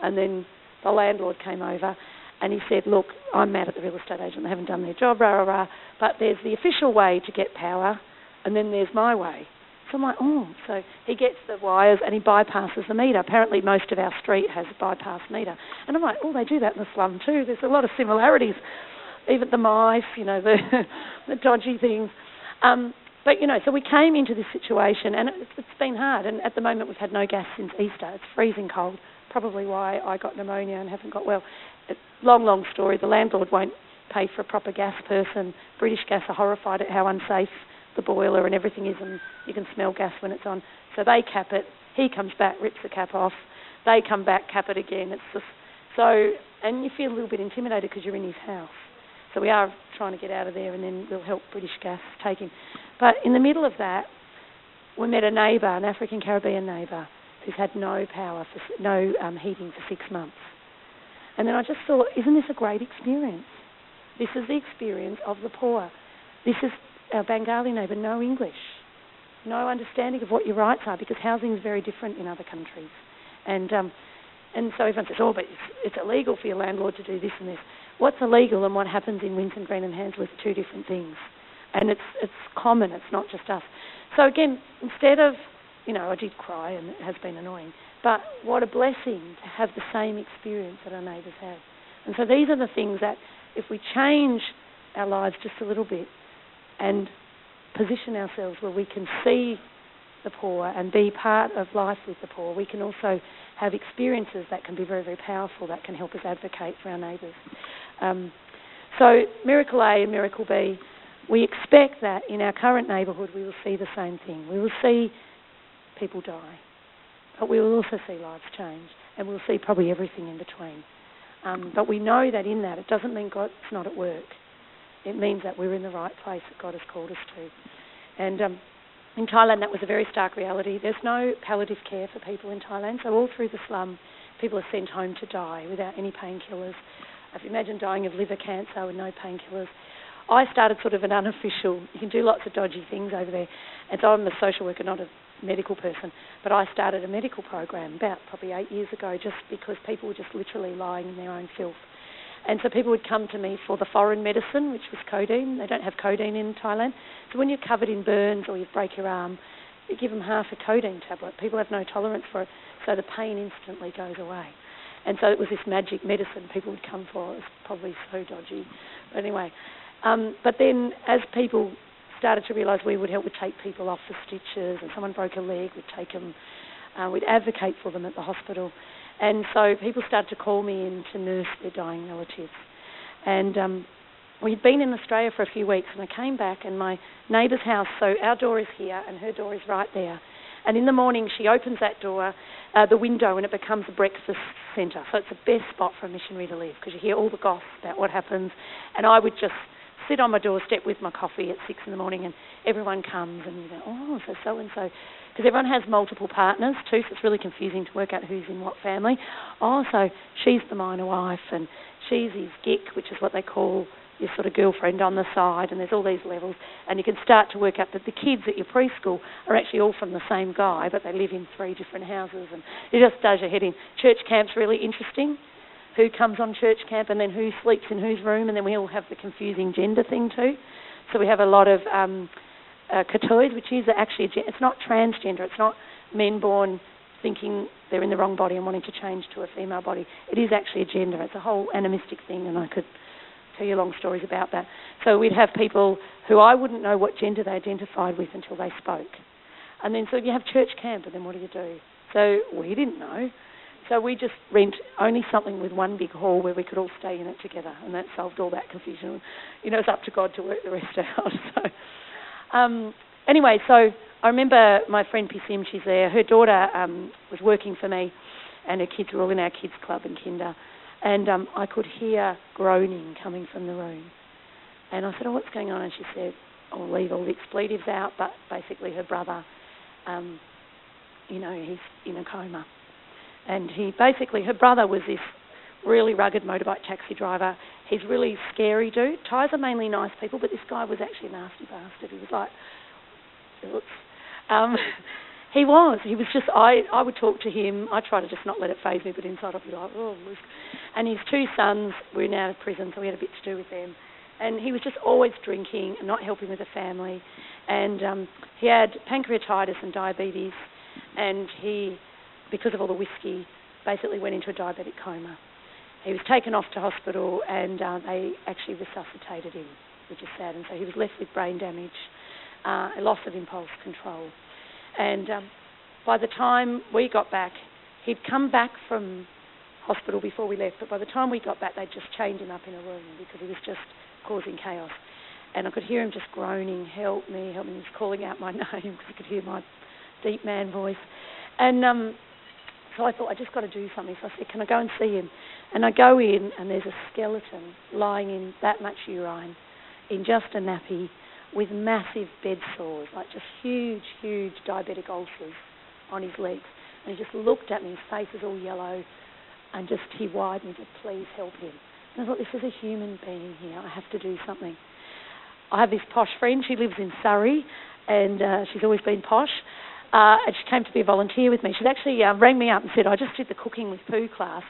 And then the landlord came over and he said, look, I'm mad at the real estate agent. They haven't done their job, rah, rah, rah. But there's the official way to get power and then there's my way. So I'm like, oh. So he gets the wires and he bypasses the meter. Apparently, most of our street has a bypass meter. And I'm like, oh, they do that in the slum too. There's a lot of similarities. Even the mice, you know, the, the dodgy things. Um, but, you know, so we came into this situation and it's, it's been hard. And at the moment, we've had no gas since Easter. It's freezing cold. Probably why I got pneumonia and haven't got well. It, long, long story. The landlord won't pay for a proper gas person. British Gas are horrified at how unsafe the boiler and everything is, and you can smell gas when it's on. So they cap it. He comes back, rips the cap off. They come back, cap it again. It's just so, and you feel a little bit intimidated because you're in his house. So we are trying to get out of there, and then we'll help British Gas take him. But in the middle of that, we met a neighbour, an African Caribbean neighbour, who's had no power for no um, heating for six months. And then I just thought, isn't this a great experience? This is the experience of the poor. This is our Bengali neighbour no English, no understanding of what your rights are because housing is very different in other countries. And um, and so everyone says, oh, but it's, it's illegal for your landlord to do this and this. What's illegal and what happens in Winson Green and Handsworth are two different things. And it's it's common. It's not just us. So again, instead of you know, I did cry and it has been annoying. But what a blessing to have the same experience that our neighbours have. And so these are the things that if we change our lives just a little bit, and position ourselves where we can see the poor and be part of life with the poor. We can also have experiences that can be very, very powerful that can help us advocate for our neighbours. Um, so, Miracle A and Miracle B, we expect that in our current neighbourhood we will see the same thing. We will see people die, but we will also see lives change, and we'll see probably everything in between. Um, but we know that in that, it doesn't mean God's not at work it means that we're in the right place that God has called us to. And um, in Thailand, that was a very stark reality. There's no palliative care for people in Thailand, so all through the slum, people are sent home to die without any painkillers. Imagine dying of liver cancer with no painkillers. I started sort of an unofficial, you can do lots of dodgy things over there. And so I'm a social worker, not a medical person, but I started a medical program about probably eight years ago just because people were just literally lying in their own filth. And so people would come to me for the foreign medicine, which was codeine. They don't have codeine in Thailand. So when you're covered in burns or you break your arm, you give them half a codeine tablet. People have no tolerance for it, so the pain instantly goes away. And so it was this magic medicine people would come for. It was probably so dodgy. But anyway, um, but then as people started to realise we would help, we'd take people off the stitches, and someone broke a leg, we'd take them, uh, we'd advocate for them at the hospital. And so people started to call me in to nurse their dying relatives. And um, we'd been in Australia for a few weeks, and I came back, and my neighbour's house, so our door is here, and her door is right there. And in the morning, she opens that door, uh, the window, and it becomes a breakfast centre. So it's the best spot for a missionary to live because you hear all the gossip about what happens. And I would just sit on my doorstep with my coffee at six in the morning, and everyone comes, and you go, oh, so so and so because everyone has multiple partners too, so it's really confusing to work out who's in what family. Also, she's the minor wife, and she's his gick, which is what they call your sort of girlfriend on the side, and there's all these levels, and you can start to work out that the kids at your preschool are actually all from the same guy, but they live in three different houses, and it just does your head in. Church camp's really interesting. Who comes on church camp, and then who sleeps in whose room, and then we all have the confusing gender thing too. So we have a lot of um, uh, kathoey, which is actually it's not transgender. It's not men born thinking they're in the wrong body and wanting to change to a female body. It is actually a gender. It's a whole animistic thing, and I could tell you long stories about that. So we'd have people who I wouldn't know what gender they identified with until they spoke. And then so you have church camp, and then what do you do? So we didn't know. So we just rent only something with one big hall where we could all stay in it together, and that solved all that confusion. You know, it's up to God to work the rest out. So um, anyway, so I remember my friend Pisim, she's there. Her daughter um, was working for me, and her kids were all in our kids club in Kinder. And um, I could hear groaning coming from the room. And I said, "Oh, what's going on?" And she said, "I'll leave all the expletives out, but basically her brother, um, you know, he's in a coma." And he basically, her brother was this really rugged motorbike taxi driver. He's really scary dude. Thais are mainly nice people, but this guy was actually a nasty bastard. He was like, oops. Um, he was. He was just. I. I would talk to him. I try to just not let it phase me, but inside I'd be like, oh. And his two sons were now in prison, so we had a bit to do with them. And he was just always drinking and not helping with the family. And um, he had pancreatitis and diabetes, and he, because of all the whiskey, basically went into a diabetic coma. He was taken off to hospital, and uh, they actually resuscitated him, which is sad. And so he was left with brain damage, uh, a loss of impulse control. And um, by the time we got back, he'd come back from hospital before we left, but by the time we got back, they'd just chained him up in a room because he was just causing chaos. And I could hear him just groaning, help me, help me. He was calling out my name because I could hear my deep man voice. And um, so I thought, I just got to do something. So I said, can I go and see him? And I go in, and there's a skeleton lying in that much urine, in just a nappy, with massive bed sores, like just huge, huge diabetic ulcers on his legs. And he just looked at me, his face was all yellow, and just he wired me to please help him. And I thought, this is a human being here. I have to do something. I have this posh friend. She lives in Surrey, and uh, she's always been posh. Uh, and she came to be a volunteer with me. She actually uh, rang me up and said, I just did the cooking with Poo class,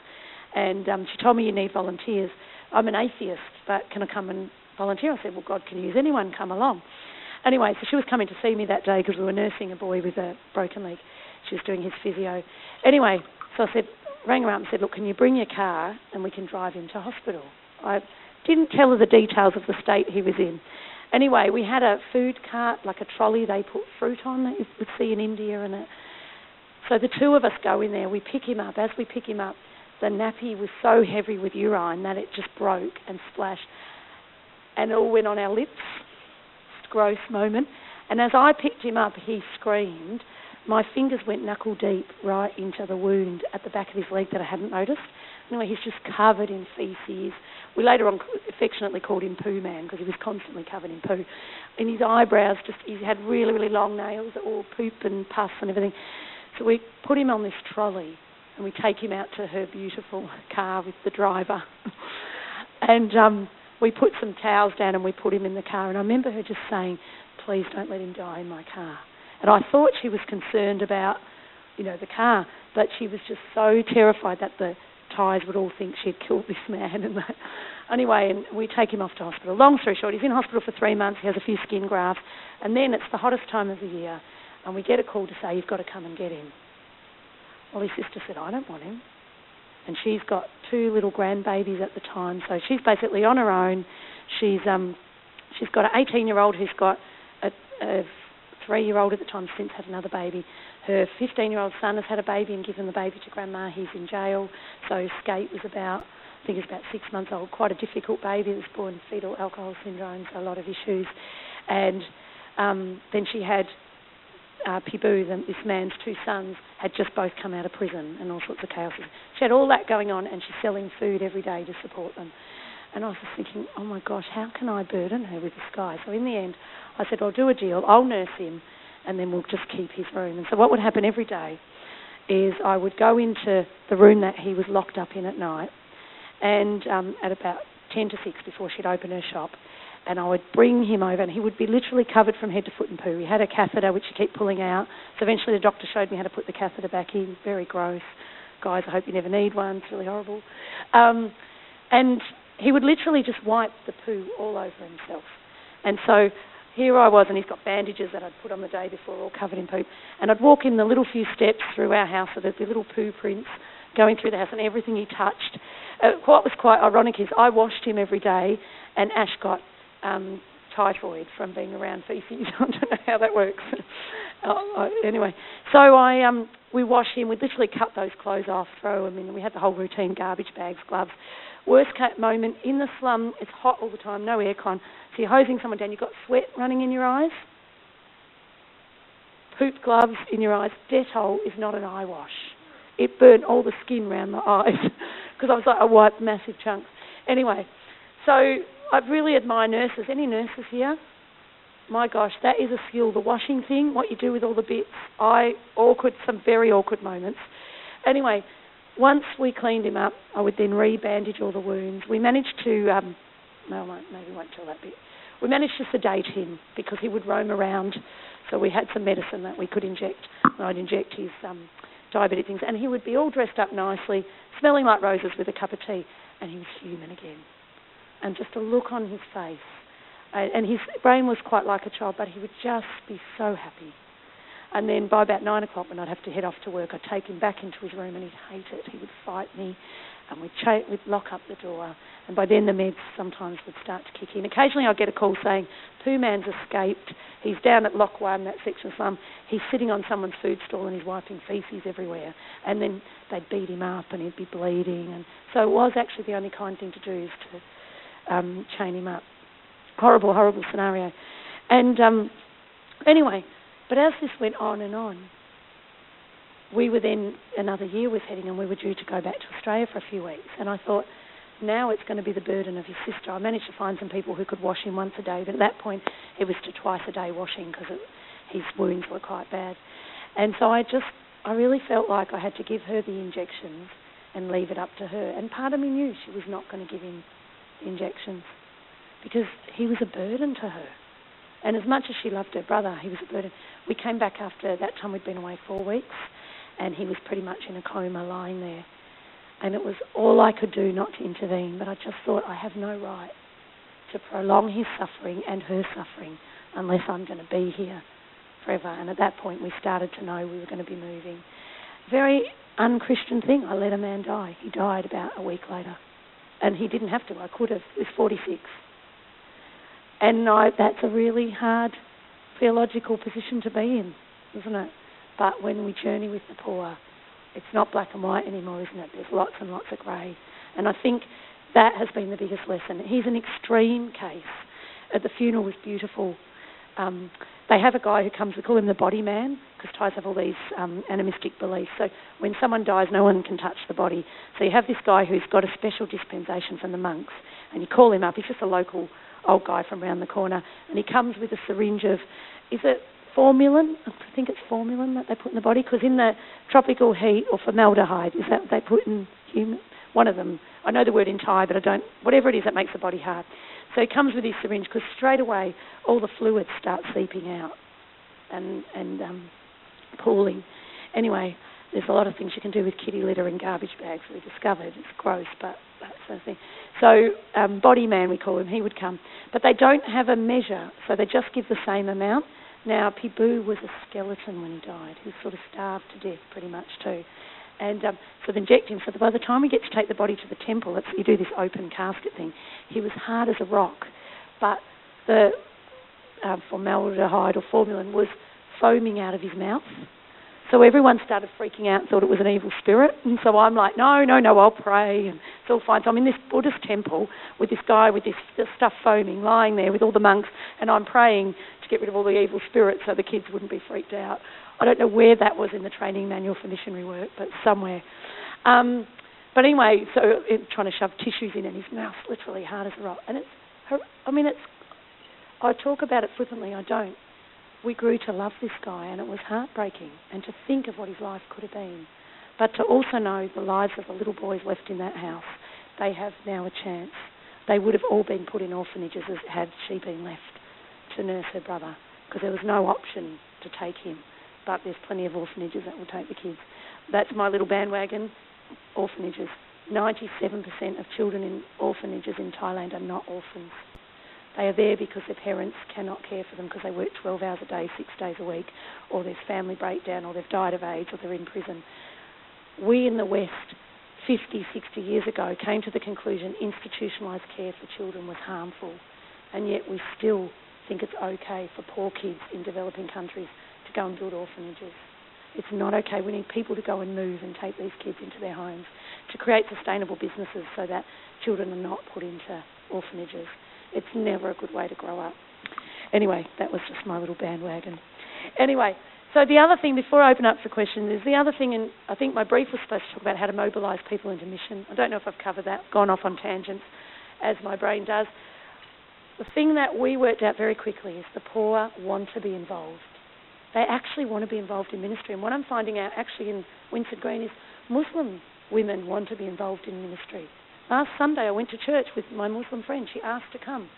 and um, she told me you need volunteers. I'm an atheist, but can I come and volunteer? I said, Well, God can use anyone, come along. Anyway, so she was coming to see me that day because we were nursing a boy with a broken leg. She was doing his physio. Anyway, so I said, rang her up and said, Look, can you bring your car and we can drive him to hospital? I didn't tell her the details of the state he was in. Anyway, we had a food cart, like a trolley they put fruit on that you would see in India, and a, so the two of us go in there. We pick him up. As we pick him up, the nappy was so heavy with urine that it just broke and splashed, and all went on our lips. Gross moment. And as I picked him up, he screamed. My fingers went knuckle deep right into the wound at the back of his leg that I hadn't noticed. Anyway, he's just covered in feces. We later on affectionately called him Poo Man because he was constantly covered in poo. And his eyebrows just, he had really, really long nails all poop and pus and everything. So we put him on this trolley and we take him out to her beautiful car with the driver. and um, we put some towels down and we put him in the car. And I remember her just saying, please don't let him die in my car. And I thought she was concerned about, you know, the car, but she was just so terrified that the Thais would all think she'd killed this man. And that. anyway, and we take him off to hospital. Long story short, he's in hospital for three months. He has a few skin grafts, and then it's the hottest time of the year, and we get a call to say you've got to come and get him. Well, his sister said, I don't want him. And she's got two little grandbabies at the time, so she's basically on her own. She's um, she's got an 18-year-old who's got a, a three-year-old at the time since had another baby. Her 15-year-old son has had a baby and given the baby to grandma. He's in jail. So Skate was about, I think, he's about six months old. Quite a difficult baby. Was born fetal alcohol syndrome, so a lot of issues. And um, then she had uh, Pibu, the, this man's two sons, had just both come out of prison and all sorts of chaos. She had all that going on, and she's selling food every day to support them. And I was just thinking, oh my gosh, how can I burden her with this guy? So in the end, I said, I'll do a deal. I'll nurse him, and then we'll just keep his room. And so what would happen every day is I would go into the room that he was locked up in at night, and um, at about 10 to 6 before she'd open her shop, and I would bring him over, and he would be literally covered from head to foot in poo. He had a catheter which he kept pulling out. So eventually the doctor showed me how to put the catheter back in. Very gross. Guys, I hope you never need one. It's really horrible. Um, and he would literally just wipe the poo all over himself. And so here I was, and he's got bandages that I'd put on the day before, all covered in poo. And I'd walk in the little few steps through our house, so there'd be little poo prints going through the house, and everything he touched. Uh, what was quite ironic is I washed him every day, and Ash got um, typhoid from being around feces. I don't know how that works. uh, anyway, so I um, we wash him. We literally cut those clothes off, throw them in. We had the whole routine: garbage bags, gloves. Worst moment in the slum. It's hot all the time, no aircon. So you're hosing someone down. You've got sweat running in your eyes. Poop gloves in your eyes. Dettol is not an eye wash. It burnt all the skin around the eyes because I was like I wiped massive chunks. Anyway, so I really admire nurses. Any nurses here? My gosh, that is a skill. The washing thing, what you do with all the bits. I awkward, some very awkward moments. Anyway, once we cleaned him up, I would then re-bandage all the wounds. We managed to, um, well, maybe won't tell that bit. We managed to sedate him because he would roam around. So we had some medicine that we could inject. And I'd inject his um, diabetic things, and he would be all dressed up nicely, smelling like roses with a cup of tea, and he was human again. And just a look on his face, and his brain was quite like a child, but he would just be so happy. And then by about nine o'clock, when I'd have to head off to work, I'd take him back into his room, and he'd hate it. He would fight me, and we'd, we'd lock up the door. And by then, the meds sometimes would start to kick in. Occasionally, I'd get a call saying, Two man's escaped. He's down at Lock 1, that section of slum. He's sitting on someone's food stall and he's wiping feces everywhere. And then they'd beat him up and he'd be bleeding. And so it was actually the only kind thing to do is to um, chain him up. Horrible, horrible scenario. And um, anyway, but as this went on and on, we were then another year was heading and we were due to go back to Australia for a few weeks. And I thought, now it's going to be the burden of his sister. I managed to find some people who could wash him once a day, but at that point it was to twice a day washing because his wounds were quite bad. And so I just, I really felt like I had to give her the injections and leave it up to her. And part of me knew she was not going to give him injections because he was a burden to her. And as much as she loved her brother, he was a burden. We came back after that time we'd been away four weeks, and he was pretty much in a coma lying there. And it was all I could do not to intervene, but I just thought I have no right to prolong his suffering and her suffering unless I'm going to be here forever. And at that point, we started to know we were going to be moving. Very unchristian thing. I let a man die. He died about a week later. And he didn't have to. I could have. Was 46. And I, that's a really hard theological position to be in, isn't it? But when we journey with the poor, it's not black and white anymore, isn't it? There's lots and lots of grey. And I think that has been the biggest lesson. He's an extreme case. At the funeral was beautiful. Um, they have a guy who comes, we call him the body man, because Thais have all these um, animistic beliefs. So when someone dies, no one can touch the body. So you have this guy who's got a special dispensation from the monks, and you call him up. He's just a local old guy from round the corner, and he comes with a syringe of, is it formalin? I think it's formalin that they put in the body, because in the tropical heat, or formaldehyde, is that what they put in human? One of them. I know the word in Thai, but I don't. Whatever it is that makes the body hard. So he comes with his syringe because straight away all the fluids start seeping out and and um, pooling. Anyway, there's a lot of things you can do with kitty litter and garbage bags. We discovered it's gross, but that's the thing. So um, body man we call him. He would come, but they don't have a measure, so they just give the same amount. Now Pibu was a skeleton when he died. He was sort of starved to death pretty much too. And um, so they inject him. So by the time we get to take the body to the temple, you do this open casket thing. He was hard as a rock, but the uh, formaldehyde or formalin was foaming out of his mouth. So everyone started freaking out thought it was an evil spirit. And so I'm like, no, no, no, I'll pray. And it's all fine. So I'm in this Buddhist temple with this guy with this, this stuff foaming, lying there with all the monks, and I'm praying to get rid of all the evil spirits so the kids wouldn't be freaked out. I don't know where that was in the training manual for missionary work, but somewhere. Um, but anyway, so it, trying to shove tissues in, and his mouth literally hard as a rock. And it's, I mean, it's. I talk about it flippantly. I don't we grew to love this guy, and it was heartbreaking, and to think of what his life could have been. But to also know the lives of the little boys left in that house, they have now a chance. They would have all been put in orphanages had she been left to nurse her brother, because there was no option to take him. But there's plenty of orphanages that will take the kids. That's my little bandwagon. Orphanages. 97% of children in orphanages in Thailand are not orphans. They are there because their parents cannot care for them because they work 12 hours a day, six days a week, or there's family breakdown, or they've died of AIDS, or they're in prison. We in the West, 50, 60 years ago, came to the conclusion institutionalised care for children was harmful, and yet we still think it's okay for poor kids in developing countries to go and build orphanages. It's not okay. We need people to go and move and take these kids into their homes to create sustainable businesses so that children are not put into orphanages. It's never a good way to grow up. Anyway, that was just my little bandwagon. Anyway, so the other thing, before I open up for questions, is the other thing, and I think my brief was supposed to talk about how to mobilise people into mission. I don't know if I've covered that, gone off on tangents, as my brain does. The thing that we worked out very quickly is the poor want to be involved. They actually want to be involved in ministry. And what I'm finding out actually in Winson Green is Muslim women want to be involved in ministry. Last Sunday, I went to church with my Muslim friend. She asked to come.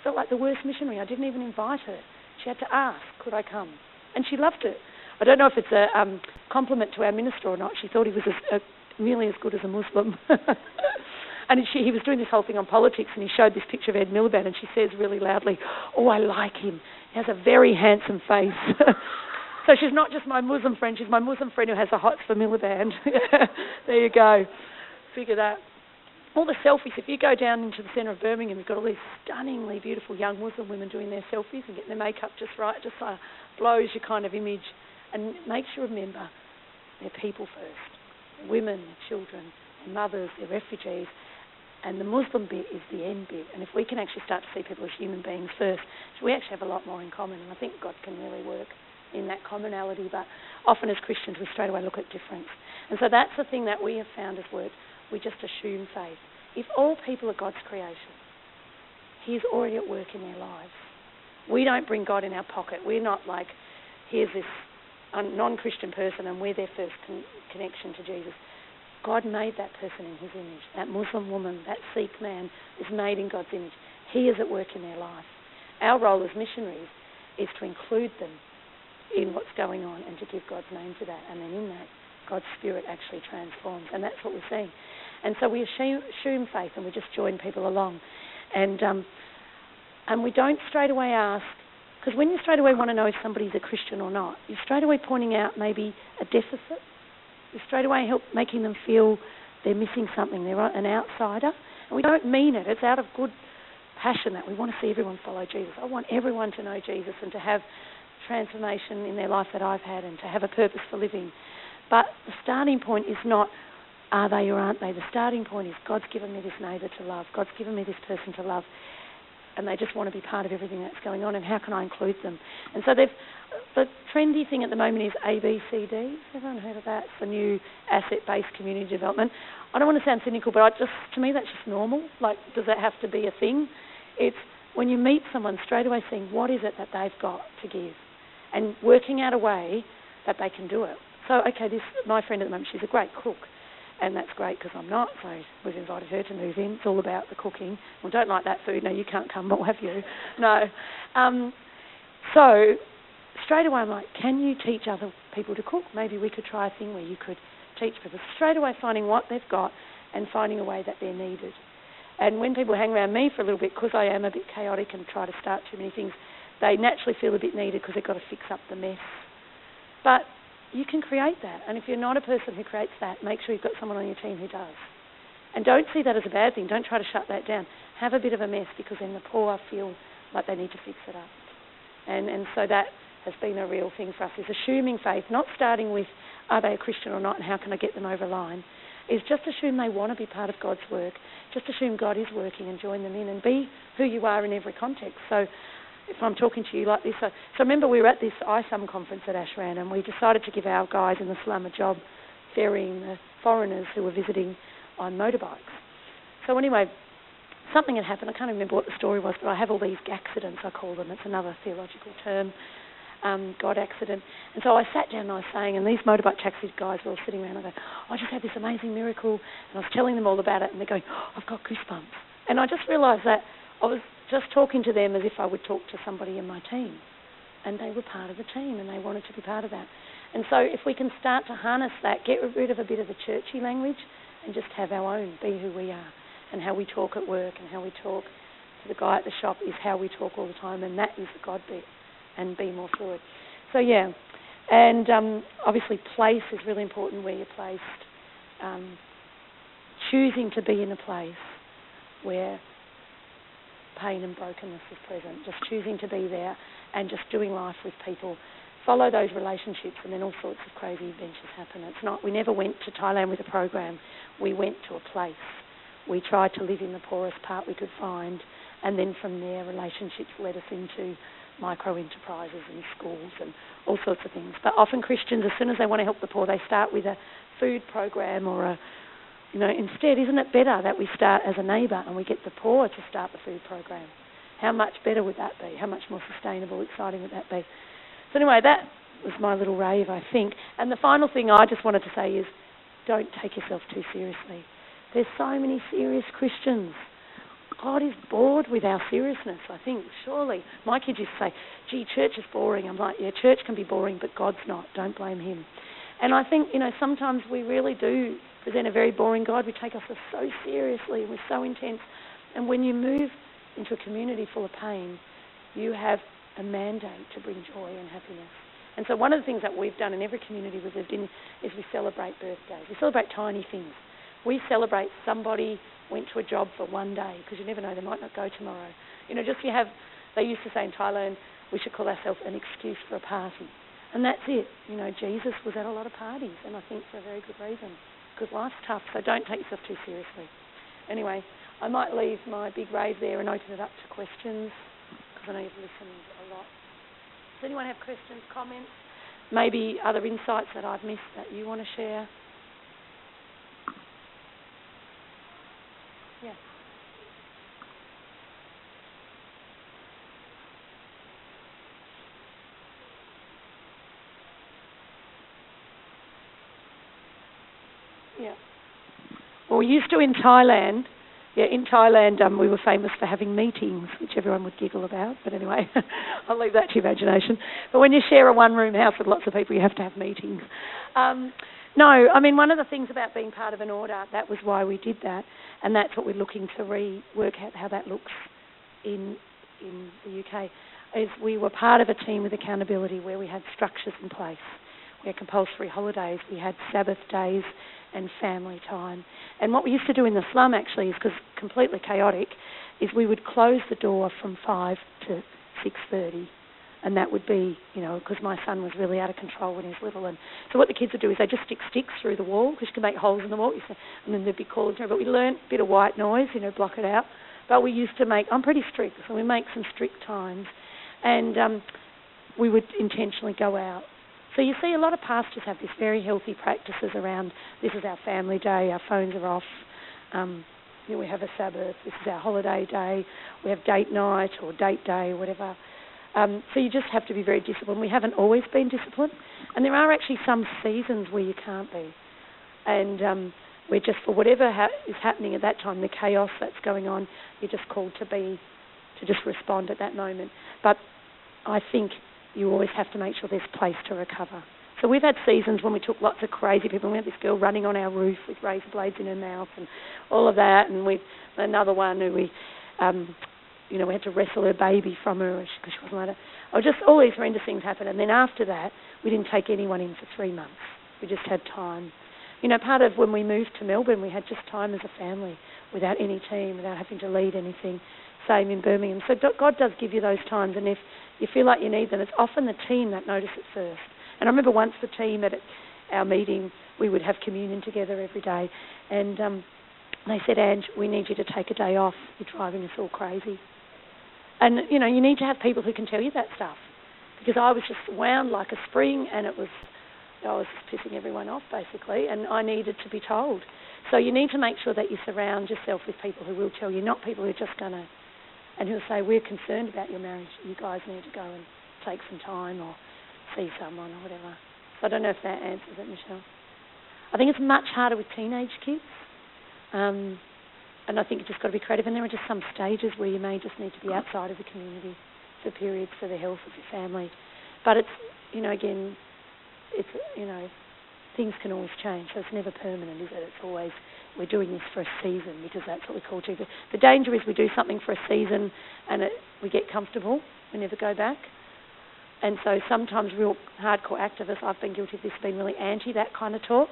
I felt like the worst missionary. I didn't even invite her. She had to ask, could I come? And she loved it. I don't know if it's a um, compliment to our minister or not. She thought he was as, uh, nearly as good as a Muslim. and she, he was doing this whole thing on politics, and he showed this picture of Ed Miliband, and she says really loudly, "Oh, I like him. He has a very handsome face." so she's not just my Muslim friend; she's my Muslim friend who has a hots for Miliband. there you go. Figure that. All the selfies. If you go down into the centre of Birmingham, you've got all these stunningly beautiful young Muslim women doing their selfies and getting their makeup just right. Just uh, blows your kind of image and makes you remember they're people first. Women, children, their mothers, their refugees. And the Muslim bit is the end bit. And if we can actually start to see people as human beings first, so we actually have a lot more in common. And I think God can really work in that commonality. But often as Christians, we straight away look at difference. And so that's the thing that we have found has worked. We just assume faith. If all people are God's creation, He's already at work in their lives. We don't bring God in our pocket. We're not like, here's this non Christian person and we're their first con- connection to Jesus. God made that person in his image. That Muslim woman, that Sikh man is made in God's image. He is at work in their life. Our role as missionaries is to include them in what's going on and to give God's name to that. And then in that, God's Spirit actually transforms. And that's what we're seeing. And so we assume, assume faith and we just join people along. And, um, and we don't straight away ask, because when you straight away want to know if somebody's a Christian or not, you're straight away pointing out maybe a deficit. You're straight away help making them feel they're missing something. They're an outsider. And we don't mean it. It's out of good passion that we want to see everyone follow Jesus. I want everyone to know Jesus and to have transformation in their life that I've had and to have a purpose for living. But the starting point is not are they or aren't they. The starting point is God's given me this neighbour to love. God's given me this person to love and they just want to be part of everything that's going on, and how can I include them? And so they've the trendy thing at the moment is ABCD. Has everyone heard of that? It's the new asset-based community development. I don't want to sound cynical, but I just to me that's just normal. Like, does that have to be a thing? It's when you meet someone straight away, seeing what is it that they've got to give, and working out a way that they can do it. So, okay, this my friend at the moment, she's a great cook and that's great because I'm not. So we've invited her to move in. It's all about the cooking. Well, don't like that food. No, you can't come. What have you? No. Um, so straight away, I'm like, can you teach other people to cook? Maybe we could try a thing where you could teach people. Straight away, finding what they've got and finding a way that they're needed. And when people hang around me for a little bit, because I am a bit chaotic and try to start too many things, they naturally feel a bit needed because they've got to fix up the mess. But you can create that. And if you're not a person who creates that, make sure you've got someone on your team who does. And don't see that as a bad thing. Don't try to shut that down. Have a bit of a mess because then the poor feel like they need to fix it up. And and so that has been a real thing for us is assuming faith, not starting with are they a Christian or not and how can I get them over line, is just assume they want to be part of God's work. Just assume God is working and join them in and be who you are in every context. So if I'm talking to you like this. So, so remember, we were at this ISUM conference at Ashran, and we decided to give our guys in the slum a job ferrying the foreigners who were visiting on motorbikes. So anyway, something had happened. I can't remember what the story was, but I have all these accidents, I call them. It's another theological term, um, God accident. And so I sat down and I was saying, and these motorbike taxi guys were all sitting around. I go, I just had this amazing miracle, and I was telling them all about it, and they're going, oh, I've got goosebumps. And I just realised that I was just talking to them as if I would talk to somebody in my team. And they were part of the team and they wanted to be part of that. And so if we can start to harness that, get rid of a bit of the churchy language and just have our own, be who we are. And how we talk at work and how we talk to the guy at the shop is how we talk all the time and that is the God bit and be more fluid. So yeah. And um, obviously place is really important where you're placed. Um, choosing to be in a place where pain and brokenness is present, just choosing to be there and just doing life with people. Follow those relationships, and then all sorts of crazy adventures happen. It's not. We never went to Thailand with a program. We went to a place. We tried to live in the poorest part we could find, and then from there, relationships led us into micro enterprises and schools and all sorts of things. But often Christians, as soon as they want to help the poor, they start with a food program or a you know, instead, isn't it better that we start as a neighbour and we get the poor to start the food program? How much better would that be? How much more sustainable, exciting would that be? So anyway, that was my little rave, I think. And the final thing I just wanted to say is, don't take yourself too seriously. There's so many serious Christians. God is bored with our seriousness, I think, surely. My kids used to say, gee, church is boring. I'm like, yeah, church can be boring, but God's not. Don't blame Him. And I think, you know, sometimes we really do present a very boring God. We take ourselves so seriously we're so intense. And when you move into a community full of pain, you have a mandate to bring joy and happiness. And so one of the things that we've done in every community we've lived in is we celebrate birthdays. We celebrate tiny things. We celebrate somebody went to a job for one day because you never know, they might not go tomorrow. You know, just you have, they used to say in Thailand, we should call ourselves an excuse for a party. And that's it. You know, Jesus was at a lot of parties, and I think for a very good reason. Because life's tough, so don't take yourself too seriously. Anyway, I might leave my big rave there and open it up to questions, because I know you've listened a lot. Does anyone have questions, comments, maybe other insights that I've missed that you want to share? Yeah. Well, we used to in Thailand. Yeah, in Thailand, um, we were famous for having meetings, which everyone would giggle about. But anyway, I'll leave that to your imagination. But when you share a one-room house with lots of people, you have to have meetings. Um, no, I mean one of the things about being part of an order, that was why we did that, and that's what we're looking to rework out how that looks in in the UK. Is we were part of a team with accountability where we had structures in place. We had compulsory holidays, we had Sabbath days, and family time. And what we used to do in the slum actually is because completely chaotic, is we would close the door from five to six thirty and that would be, you know, because my son was really out of control when he was little. And so what the kids would do is they just stick sticks through the wall because you can make holes in the wall. And then there'd be calls. But we learned a bit of white noise, you know, block it out. But we used to make. I'm pretty strict, so we make some strict times, and um, we would intentionally go out. So you see, a lot of pastors have this very healthy practices around. This is our family day. Our phones are off. Um, you know, we have a Sabbath. This is our holiday day. We have date night or date day, whatever. Um, so you just have to be very disciplined. We haven't always been disciplined, and there are actually some seasons where you can't be, and um, we're just for whatever ha- is happening at that time, the chaos that's going on, you're just called to be, to just respond at that moment. But I think you always have to make sure there's place to recover. So we've had seasons when we took lots of crazy people. We had this girl running on our roof with razor blades in her mouth and all of that, and we another one who we um, you know, we had to wrestle her baby from her because she wasn't allowed. Oh, just all these horrendous things happened. And then after that, we didn't take anyone in for three months. We just had time. You know, part of when we moved to Melbourne, we had just time as a family without any team, without having to lead anything. Same in Birmingham. So God does give you those times, and if you feel like you need them, it's often the team that notice it first. And I remember once the team at our meeting, we would have communion together every day, and um, they said, "Ange, we need you to take a day off. You're driving us all crazy." And you know, you need to have people who can tell you that stuff. Because I was just wound like a spring, and it was I was pissing everyone off basically, and I needed to be told. So you need to make sure that you surround yourself with people who will tell you, not people who are just going to, and who'll say, "We're concerned about your marriage. You guys need to go and take some time or see someone or whatever." So I don't know if that answers it, Michelle. I think it's much harder with teenage kids. Um, and I think you've just got to be creative. And there are just some stages where you may just need to be outside of the community for periods for the health of your family. But it's, you know, again, it's, you know, things can always change. So it's never permanent, is it? It's always, we're doing this for a season because that's what we call to. The, the danger is we do something for a season and it, we get comfortable, we never go back. And so sometimes real hardcore activists, I've been guilty of this, being really anti that kind of talk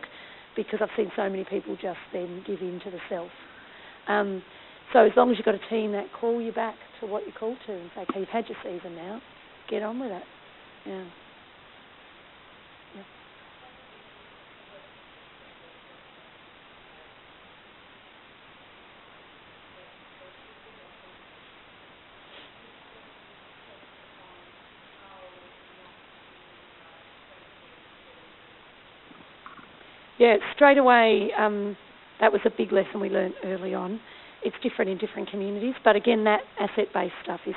because I've seen so many people just then give in to the self um, so as long as you've got a team that call you back to what you're called to and say, okay, you've had your season now, get on with it. Yeah. Yeah, straight away, um, that was a big lesson we learned early on. It's different in different communities, but again, that asset based stuff is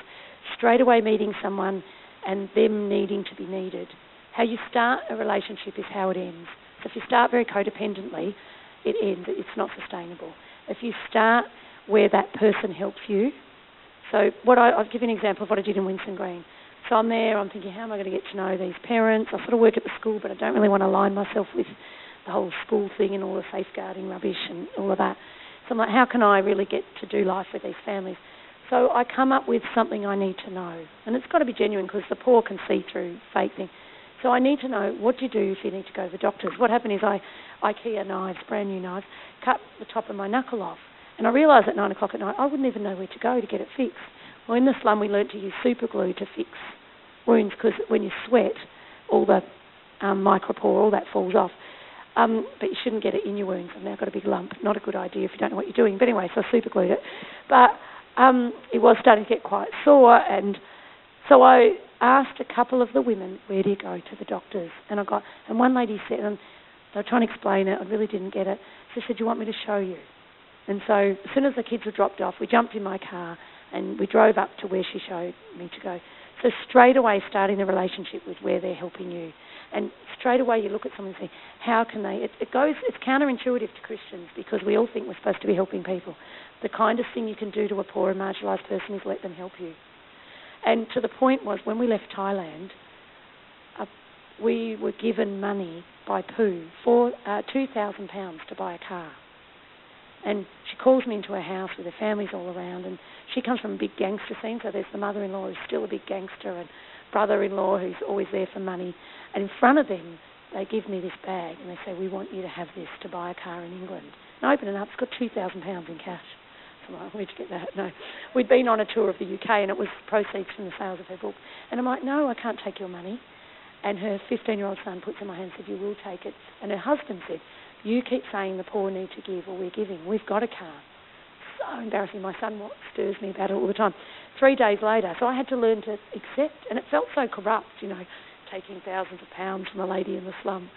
straight away meeting someone and them needing to be needed. How you start a relationship is how it ends. So if you start very codependently, it ends. It's not sustainable. If you start where that person helps you, so what I, I'll give you an example of what I did in Winson Green. So I'm there, I'm thinking, how am I going to get to know these parents? I sort of work at the school, but I don't really want to align myself with the whole school thing and all the safeguarding rubbish and all of that. So I'm like, how can I really get to do life with these families? So I come up with something I need to know, and it's got to be genuine because the poor can see through fake things. So I need to know what do you do if you need to go to the doctors. What happened is I IKEA knives, brand new knives, cut the top of my knuckle off, and I realised at nine o'clock at night I wouldn't even know where to go to get it fixed. Well, in the slum we learnt to use super glue to fix wounds because when you sweat, all the um, micropore, all that falls off. Um, but you shouldn't get it in your wounds. I've now got a big lump. Not a good idea if you don't know what you're doing. But anyway, so I super glued it. But um, it was starting to get quite sore, and so I asked a couple of the women, "Where do you go to the doctors?" And I got, and one lady said, and they were trying to explain it. I really didn't get it. She said, "Do you want me to show you?" And so as soon as the kids were dropped off, we jumped in my car and we drove up to where she showed me to go. So straight away, starting the relationship with where they're helping you, and straight away you look at someone and say, how can they? It, it goes. It's counterintuitive to Christians because we all think we're supposed to be helping people. The kindest thing you can do to a poor and marginalised person is let them help you. And to the point was when we left Thailand, uh, we were given money by Poo for uh, two thousand pounds to buy a car. And she calls me into her house with her families all around, and she comes from a big gangster scene. So there's the mother-in-law who's still a big gangster, and brother-in-law who's always there for money. And in front of them, they give me this bag, and they say, "We want you to have this to buy a car in England." And I open it up; it's got two thousand pounds in cash. I'm like, "Where'd you get that?" No, we'd been on a tour of the UK, and it was proceeds from the sales of her book. And I'm like, "No, I can't take your money." And her 15-year-old son puts in my hand and said, "You will take it." And her husband said, you keep saying the poor need to give, or we're giving. We've got a car. So embarrassing. My son stirs me about it all the time. Three days later, so I had to learn to accept, and it felt so corrupt, you know, taking thousands of pounds from a lady in the slum.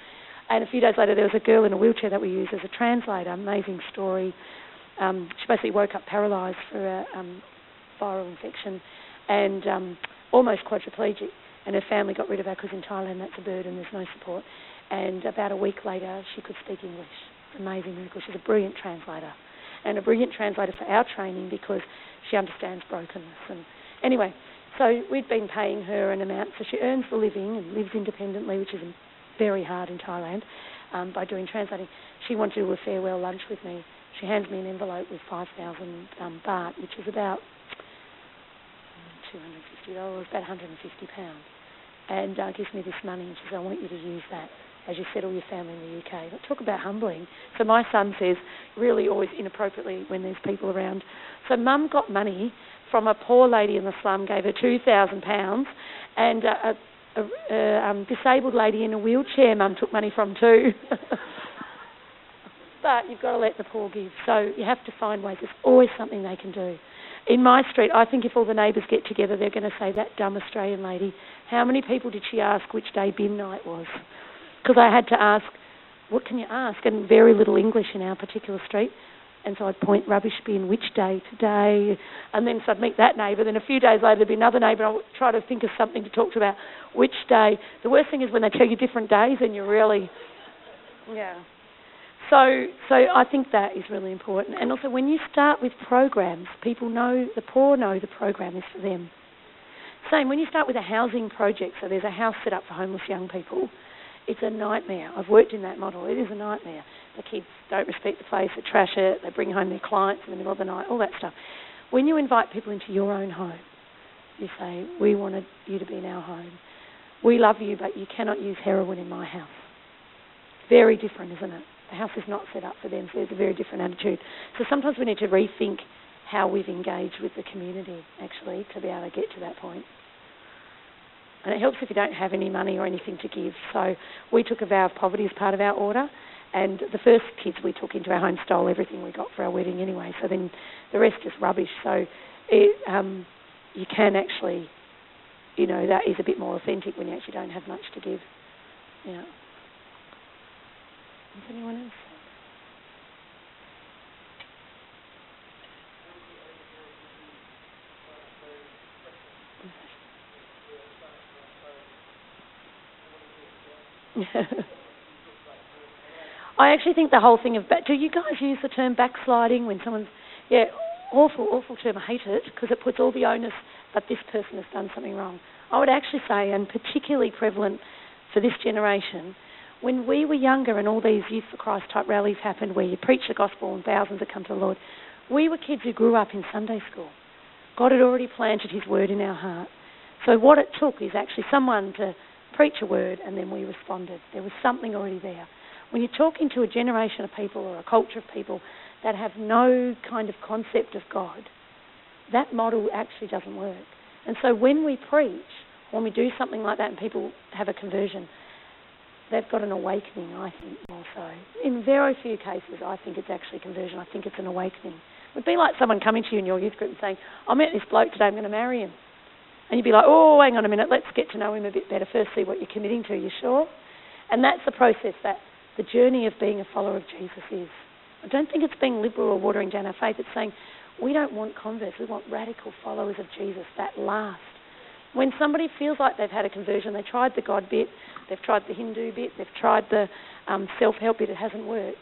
And a few days later, there was a girl in a wheelchair that we used as a translator. Amazing story. Um, she basically woke up paralysed for a um, viral infection and um, almost quadriplegic. And her family got rid of her because in Thailand that's a burden, there's no support and about a week later she could speak English. Amazing miracle. She's a brilliant translator, and a brilliant translator for our training because she understands brokenness. And anyway, so we'd been paying her an amount, so she earns the living and lives independently, which is very hard in Thailand, um, by doing translating. She wanted to do a farewell lunch with me. She hands me an envelope with 5,000 um, baht, which is about $250, about 150 pounds, and uh, gives me this money and says, I want you to use that as you settle your family in the UK. But talk about humbling. So my son says, really always inappropriately when there's people around. So mum got money from a poor lady in the slum, gave her £2,000, and a, a, a um, disabled lady in a wheelchair mum took money from too. but you've got to let the poor give. So you have to find ways. There's always something they can do. In my street, I think if all the neighbours get together, they're going to say, that dumb Australian lady, how many people did she ask which day bin night was? because I had to ask, what can you ask? And very little English in our particular street. And so I'd point rubbish bin which day today, and then so I'd meet that neighbour. Then a few days later there'd be another neighbour. and I'd try to think of something to talk to about which day. The worst thing is when they tell you different days, and you're really, yeah. So so I think that is really important. And also when you start with programs, people know the poor know the program is for them. Same when you start with a housing project. So there's a house set up for homeless young people it's a nightmare. I've worked in that model. It is a nightmare. The kids don't respect the place, they trash it, they bring home their clients in the middle of the night, all that stuff. When you invite people into your own home, you say, We wanted you to be in our home. We love you, but you cannot use heroin in my house. Very different, isn't it? The house is not set up for them, so there's a very different attitude. So sometimes we need to rethink how we've engaged with the community, actually, to be able to get to that point. And it helps if you don't have any money or anything to give. So we took a vow of poverty as part of our order. And the first kids we took into our home stole everything we got for our wedding anyway. So then the rest is rubbish. So it, um, you can actually, you know, that is a bit more authentic when you actually don't have much to give. Yeah. Is anyone else? I actually think the whole thing of back. Do you guys use the term backsliding when someone's yeah awful awful term? I hate it because it puts all the onus that this person has done something wrong. I would actually say, and particularly prevalent for this generation, when we were younger and all these Youth for Christ type rallies happened where you preach the gospel and thousands had come to the Lord, we were kids who grew up in Sunday school. God had already planted His word in our heart. So what it took is actually someone to preach a word and then we responded. There was something already there. When you're talking to a generation of people or a culture of people that have no kind of concept of God, that model actually doesn't work. And so when we preach, when we do something like that and people have a conversion, they've got an awakening, I think, more so. In very few cases, I think it's actually conversion. I think it's an awakening. It would be like someone coming to you in your youth group and saying, I met this bloke today, I'm going to marry him. And you'd be like, oh, hang on a minute, let's get to know him a bit better first, see what you're committing to, you sure? And that's the process that the journey of being a follower of Jesus is. I don't think it's being liberal or watering down our faith. It's saying we don't want converts, we want radical followers of Jesus that last. When somebody feels like they've had a conversion, they tried the God bit, they've tried the Hindu bit, they've tried the um, self help bit, it hasn't worked.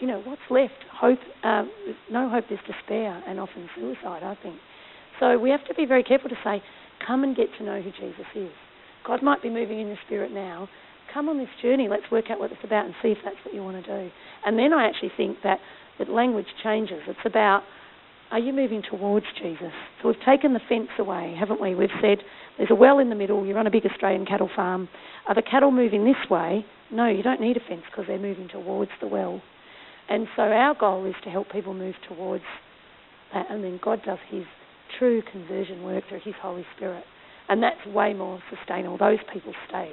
You know, what's left? Hope, um, no hope, there's despair and often suicide, I think. So we have to be very careful to say, come and get to know who Jesus is. God might be moving in your spirit now. Come on this journey. Let's work out what it's about and see if that's what you want to do. And then I actually think that that language changes. It's about are you moving towards Jesus? So we've taken the fence away, haven't we? We've said there's a well in the middle. You're on a big Australian cattle farm. Are the cattle moving this way? No, you don't need a fence because they're moving towards the well. And so our goal is to help people move towards that, and then God does His true conversion work through His Holy Spirit. And that's way more sustainable. Those people stay.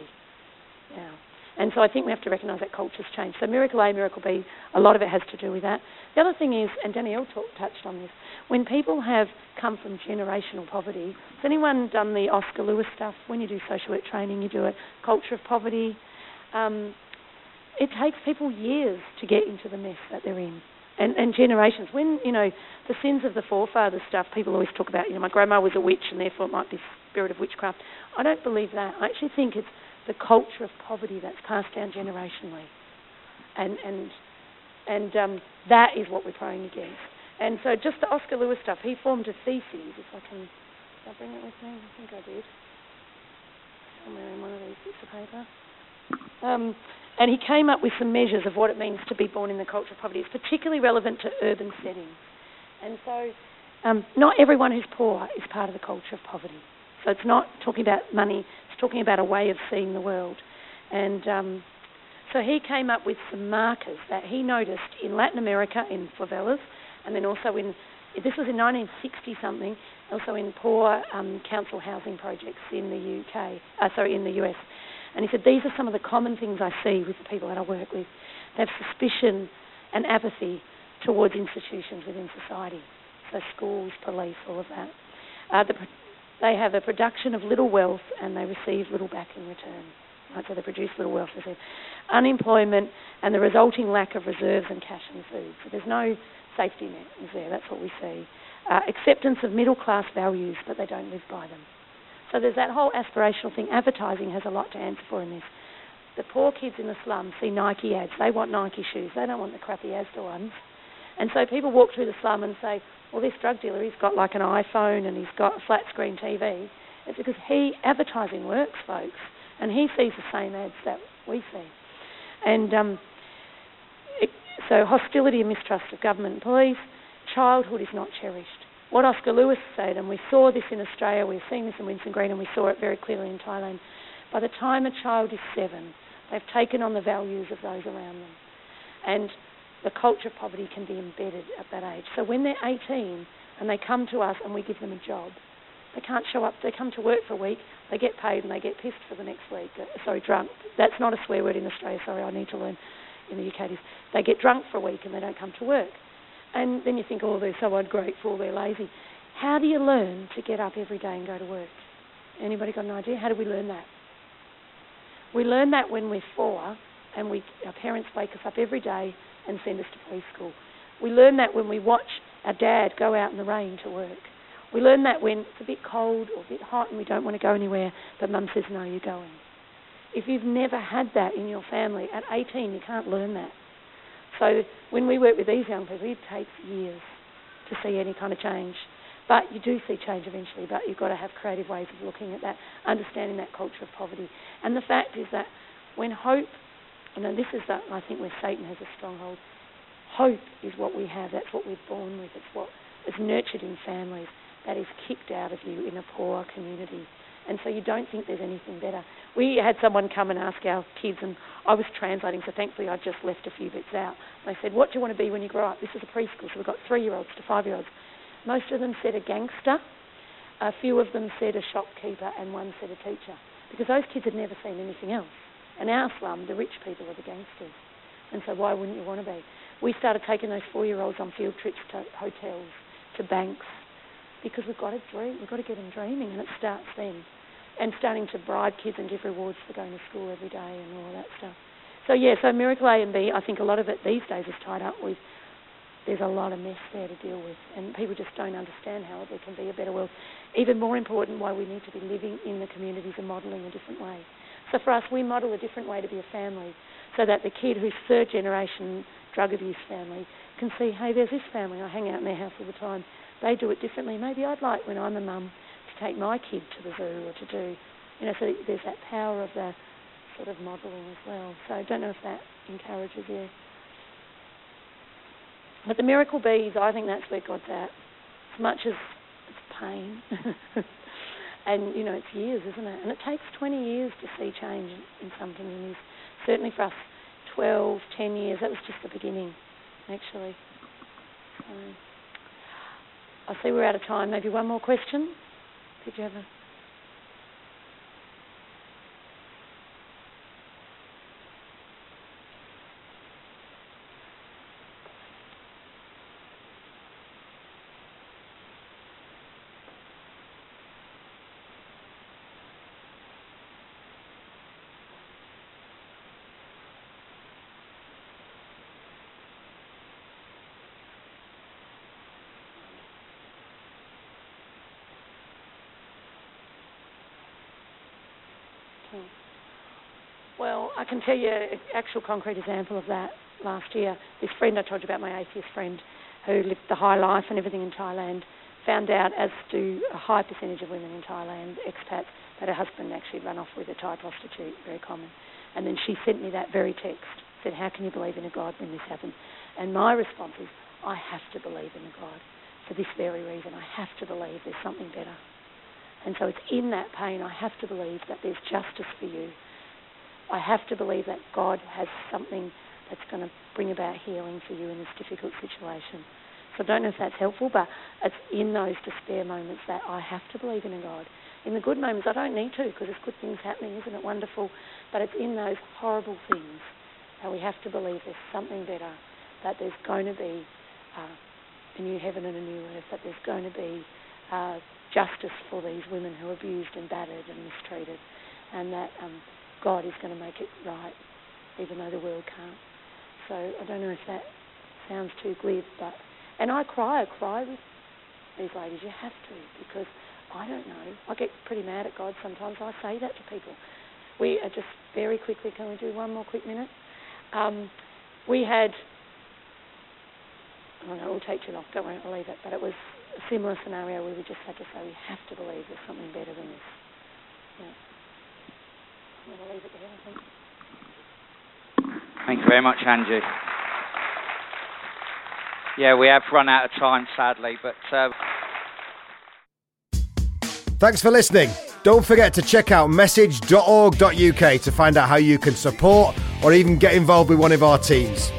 Yeah. And so I think we have to recognise that culture's changed. So miracle A, miracle B, a lot of it has to do with that. The other thing is, and Danielle talk, touched on this, when people have come from generational poverty, has anyone done the Oscar Lewis stuff? When you do social work training, you do it. Culture of poverty. Um, it takes people years to get into the mess that they're in and, and generations. When, you know, the sins of the forefathers stuff, people always talk about, you know, my grandma was a witch and therefore it might be spirit of witchcraft. I don't believe that. I actually think it's the culture of poverty that's passed down generationally. And, and, and um, that is what we're praying against. And so just the Oscar Lewis stuff, he formed a thesis, if I can, did I bring it with me? I think I did. Somewhere in one of these bits of paper. Um, and he came up with some measures of what it means to be born in the culture of poverty. It's particularly relevant to urban settings. And so, um, not everyone who's poor is part of the culture of poverty. So it's not talking about money, talking about a way of seeing the world. And um, so he came up with some markers that he noticed in Latin America, in favelas, and then also in, this was in 1960 something, also in poor um, council housing projects in the UK, uh, sorry, in the US. And he said, These are some of the common things I see with the people that I work with. They have suspicion and apathy towards institutions within society. So, schools, police, all of that. Uh, the, they have a production of little wealth and they receive little back in return. Right? So, they produce little wealth, receive unemployment, and the resulting lack of reserves and cash and food. So, there's no safety net, is there? That's what we see. Uh, acceptance of middle class values, but they don't live by them. So there's that whole aspirational thing. Advertising has a lot to answer for in this. The poor kids in the slums see Nike ads. They want Nike shoes. They don't want the crappy Asda ones. And so people walk through the slum and say, well, this drug dealer, he's got like an iPhone and he's got a flat screen TV. It's because he, advertising works, folks. And he sees the same ads that we see. And um, it, so hostility and mistrust of government and police. Childhood is not cherished what Oscar Lewis said, and we saw this in Australia, we've seen this in Winson Green, and we saw it very clearly in Thailand. By the time a child is seven, they've taken on the values of those around them. And the culture of poverty can be embedded at that age. So when they're 18 and they come to us and we give them a job, they can't show up. They come to work for a week, they get paid, and they get pissed for the next week. Uh, sorry, drunk. That's not a swear word in Australia. Sorry, I need to learn in the UK. They get drunk for a week and they don't come to work. And then you think, oh, they're so ungrateful, they're lazy. How do you learn to get up every day and go to work? Anybody got an idea? How do we learn that? We learn that when we're four and we, our parents wake us up every day and send us to preschool. We learn that when we watch our dad go out in the rain to work. We learn that when it's a bit cold or a bit hot and we don't want to go anywhere, but mum says, no, you're going. If you've never had that in your family, at 18 you can't learn that. so when we work with these young people, it takes years to see any kind of change. But you do see change eventually, but you've got to have creative ways of looking at that, understanding that culture of poverty. And the fact is that when hope, you know, this is that I think where Satan has a stronghold. Hope is what we have. That's what we're born with. It's what is nurtured in families. That is kicked out of you in a poor community. And so you don't think there's anything better. We had someone come and ask our kids, and I was translating, so thankfully I just left a few bits out. They said, What do you want to be when you grow up? This is a preschool, so we've got three year olds to five year olds. Most of them said a gangster, a few of them said a shopkeeper, and one said a teacher. Because those kids had never seen anything else. And our slum, the rich people are the gangsters. And so why wouldn't you want to be? We started taking those four year olds on field trips to hotels, to banks, because we've got to dream, we've got to get them dreaming, and it starts then. And starting to bribe kids and give rewards for going to school every day and all that stuff. So yeah, so Miracle A and B, I think a lot of it these days is tied up with there's a lot of mess there to deal with, and people just don't understand how there can be a better world. Even more important, why we need to be living in the communities and modelling a different way. So for us, we model a different way to be a family, so that the kid who's third generation drug abuse family can see, hey, there's this family. I hang out in their house all the time. They do it differently. Maybe I'd like when I'm a mum to take my kid to the zoo or to do, you know, so there's that power of the sort of modelling as well. So I don't know if that encourages you. But the miracle bees, I think that's where God's at. As much as it's pain, and you know it's years, isn't it? And it takes 20 years to see change in some communities. Certainly for us, 12, 10 years. That was just the beginning, actually. So, I see we're out of time. Maybe one more question. Did you have a Mm. Well, I can tell you an actual concrete example of that last year. This friend I told you about, my atheist friend, who lived the high life and everything in Thailand, found out, as do a high percentage of women in Thailand, expats, that her husband actually ran off with a Thai prostitute, very common. And then she sent me that very text, said, How can you believe in a God when this happens? And my response is, I have to believe in a God for this very reason. I have to believe there's something better. And so it's in that pain I have to believe that there's justice for you. I have to believe that God has something that's going to bring about healing for you in this difficult situation. So I don't know if that's helpful, but it's in those despair moments that I have to believe in a God. In the good moments, I don't need to because there's good things happening, isn't it wonderful? But it's in those horrible things that we have to believe there's something better, that there's going to be uh, a new heaven and a new earth, that there's going to be uh, justice for these women who are abused and battered and mistreated, and that um, God is going to make it right, even though the world can't. So I don't know if that sounds too glib, but and I cry, I cry with these ladies. You have to because I don't know. I get pretty mad at God sometimes. I say that to people. We are just very quickly. Can we do one more quick minute? Um, we had. Oh no, it will take too long. Don't worry, I'll leave it. But it was similar scenario where we just had to say we have to believe there's something better than this. Yeah. I'm going to leave it there, I think. Thank you very much, Anji. Yeah, we have run out of time, sadly, but. Uh... Thanks for listening. Don't forget to check out message.org.uk to find out how you can support or even get involved with one of our teams.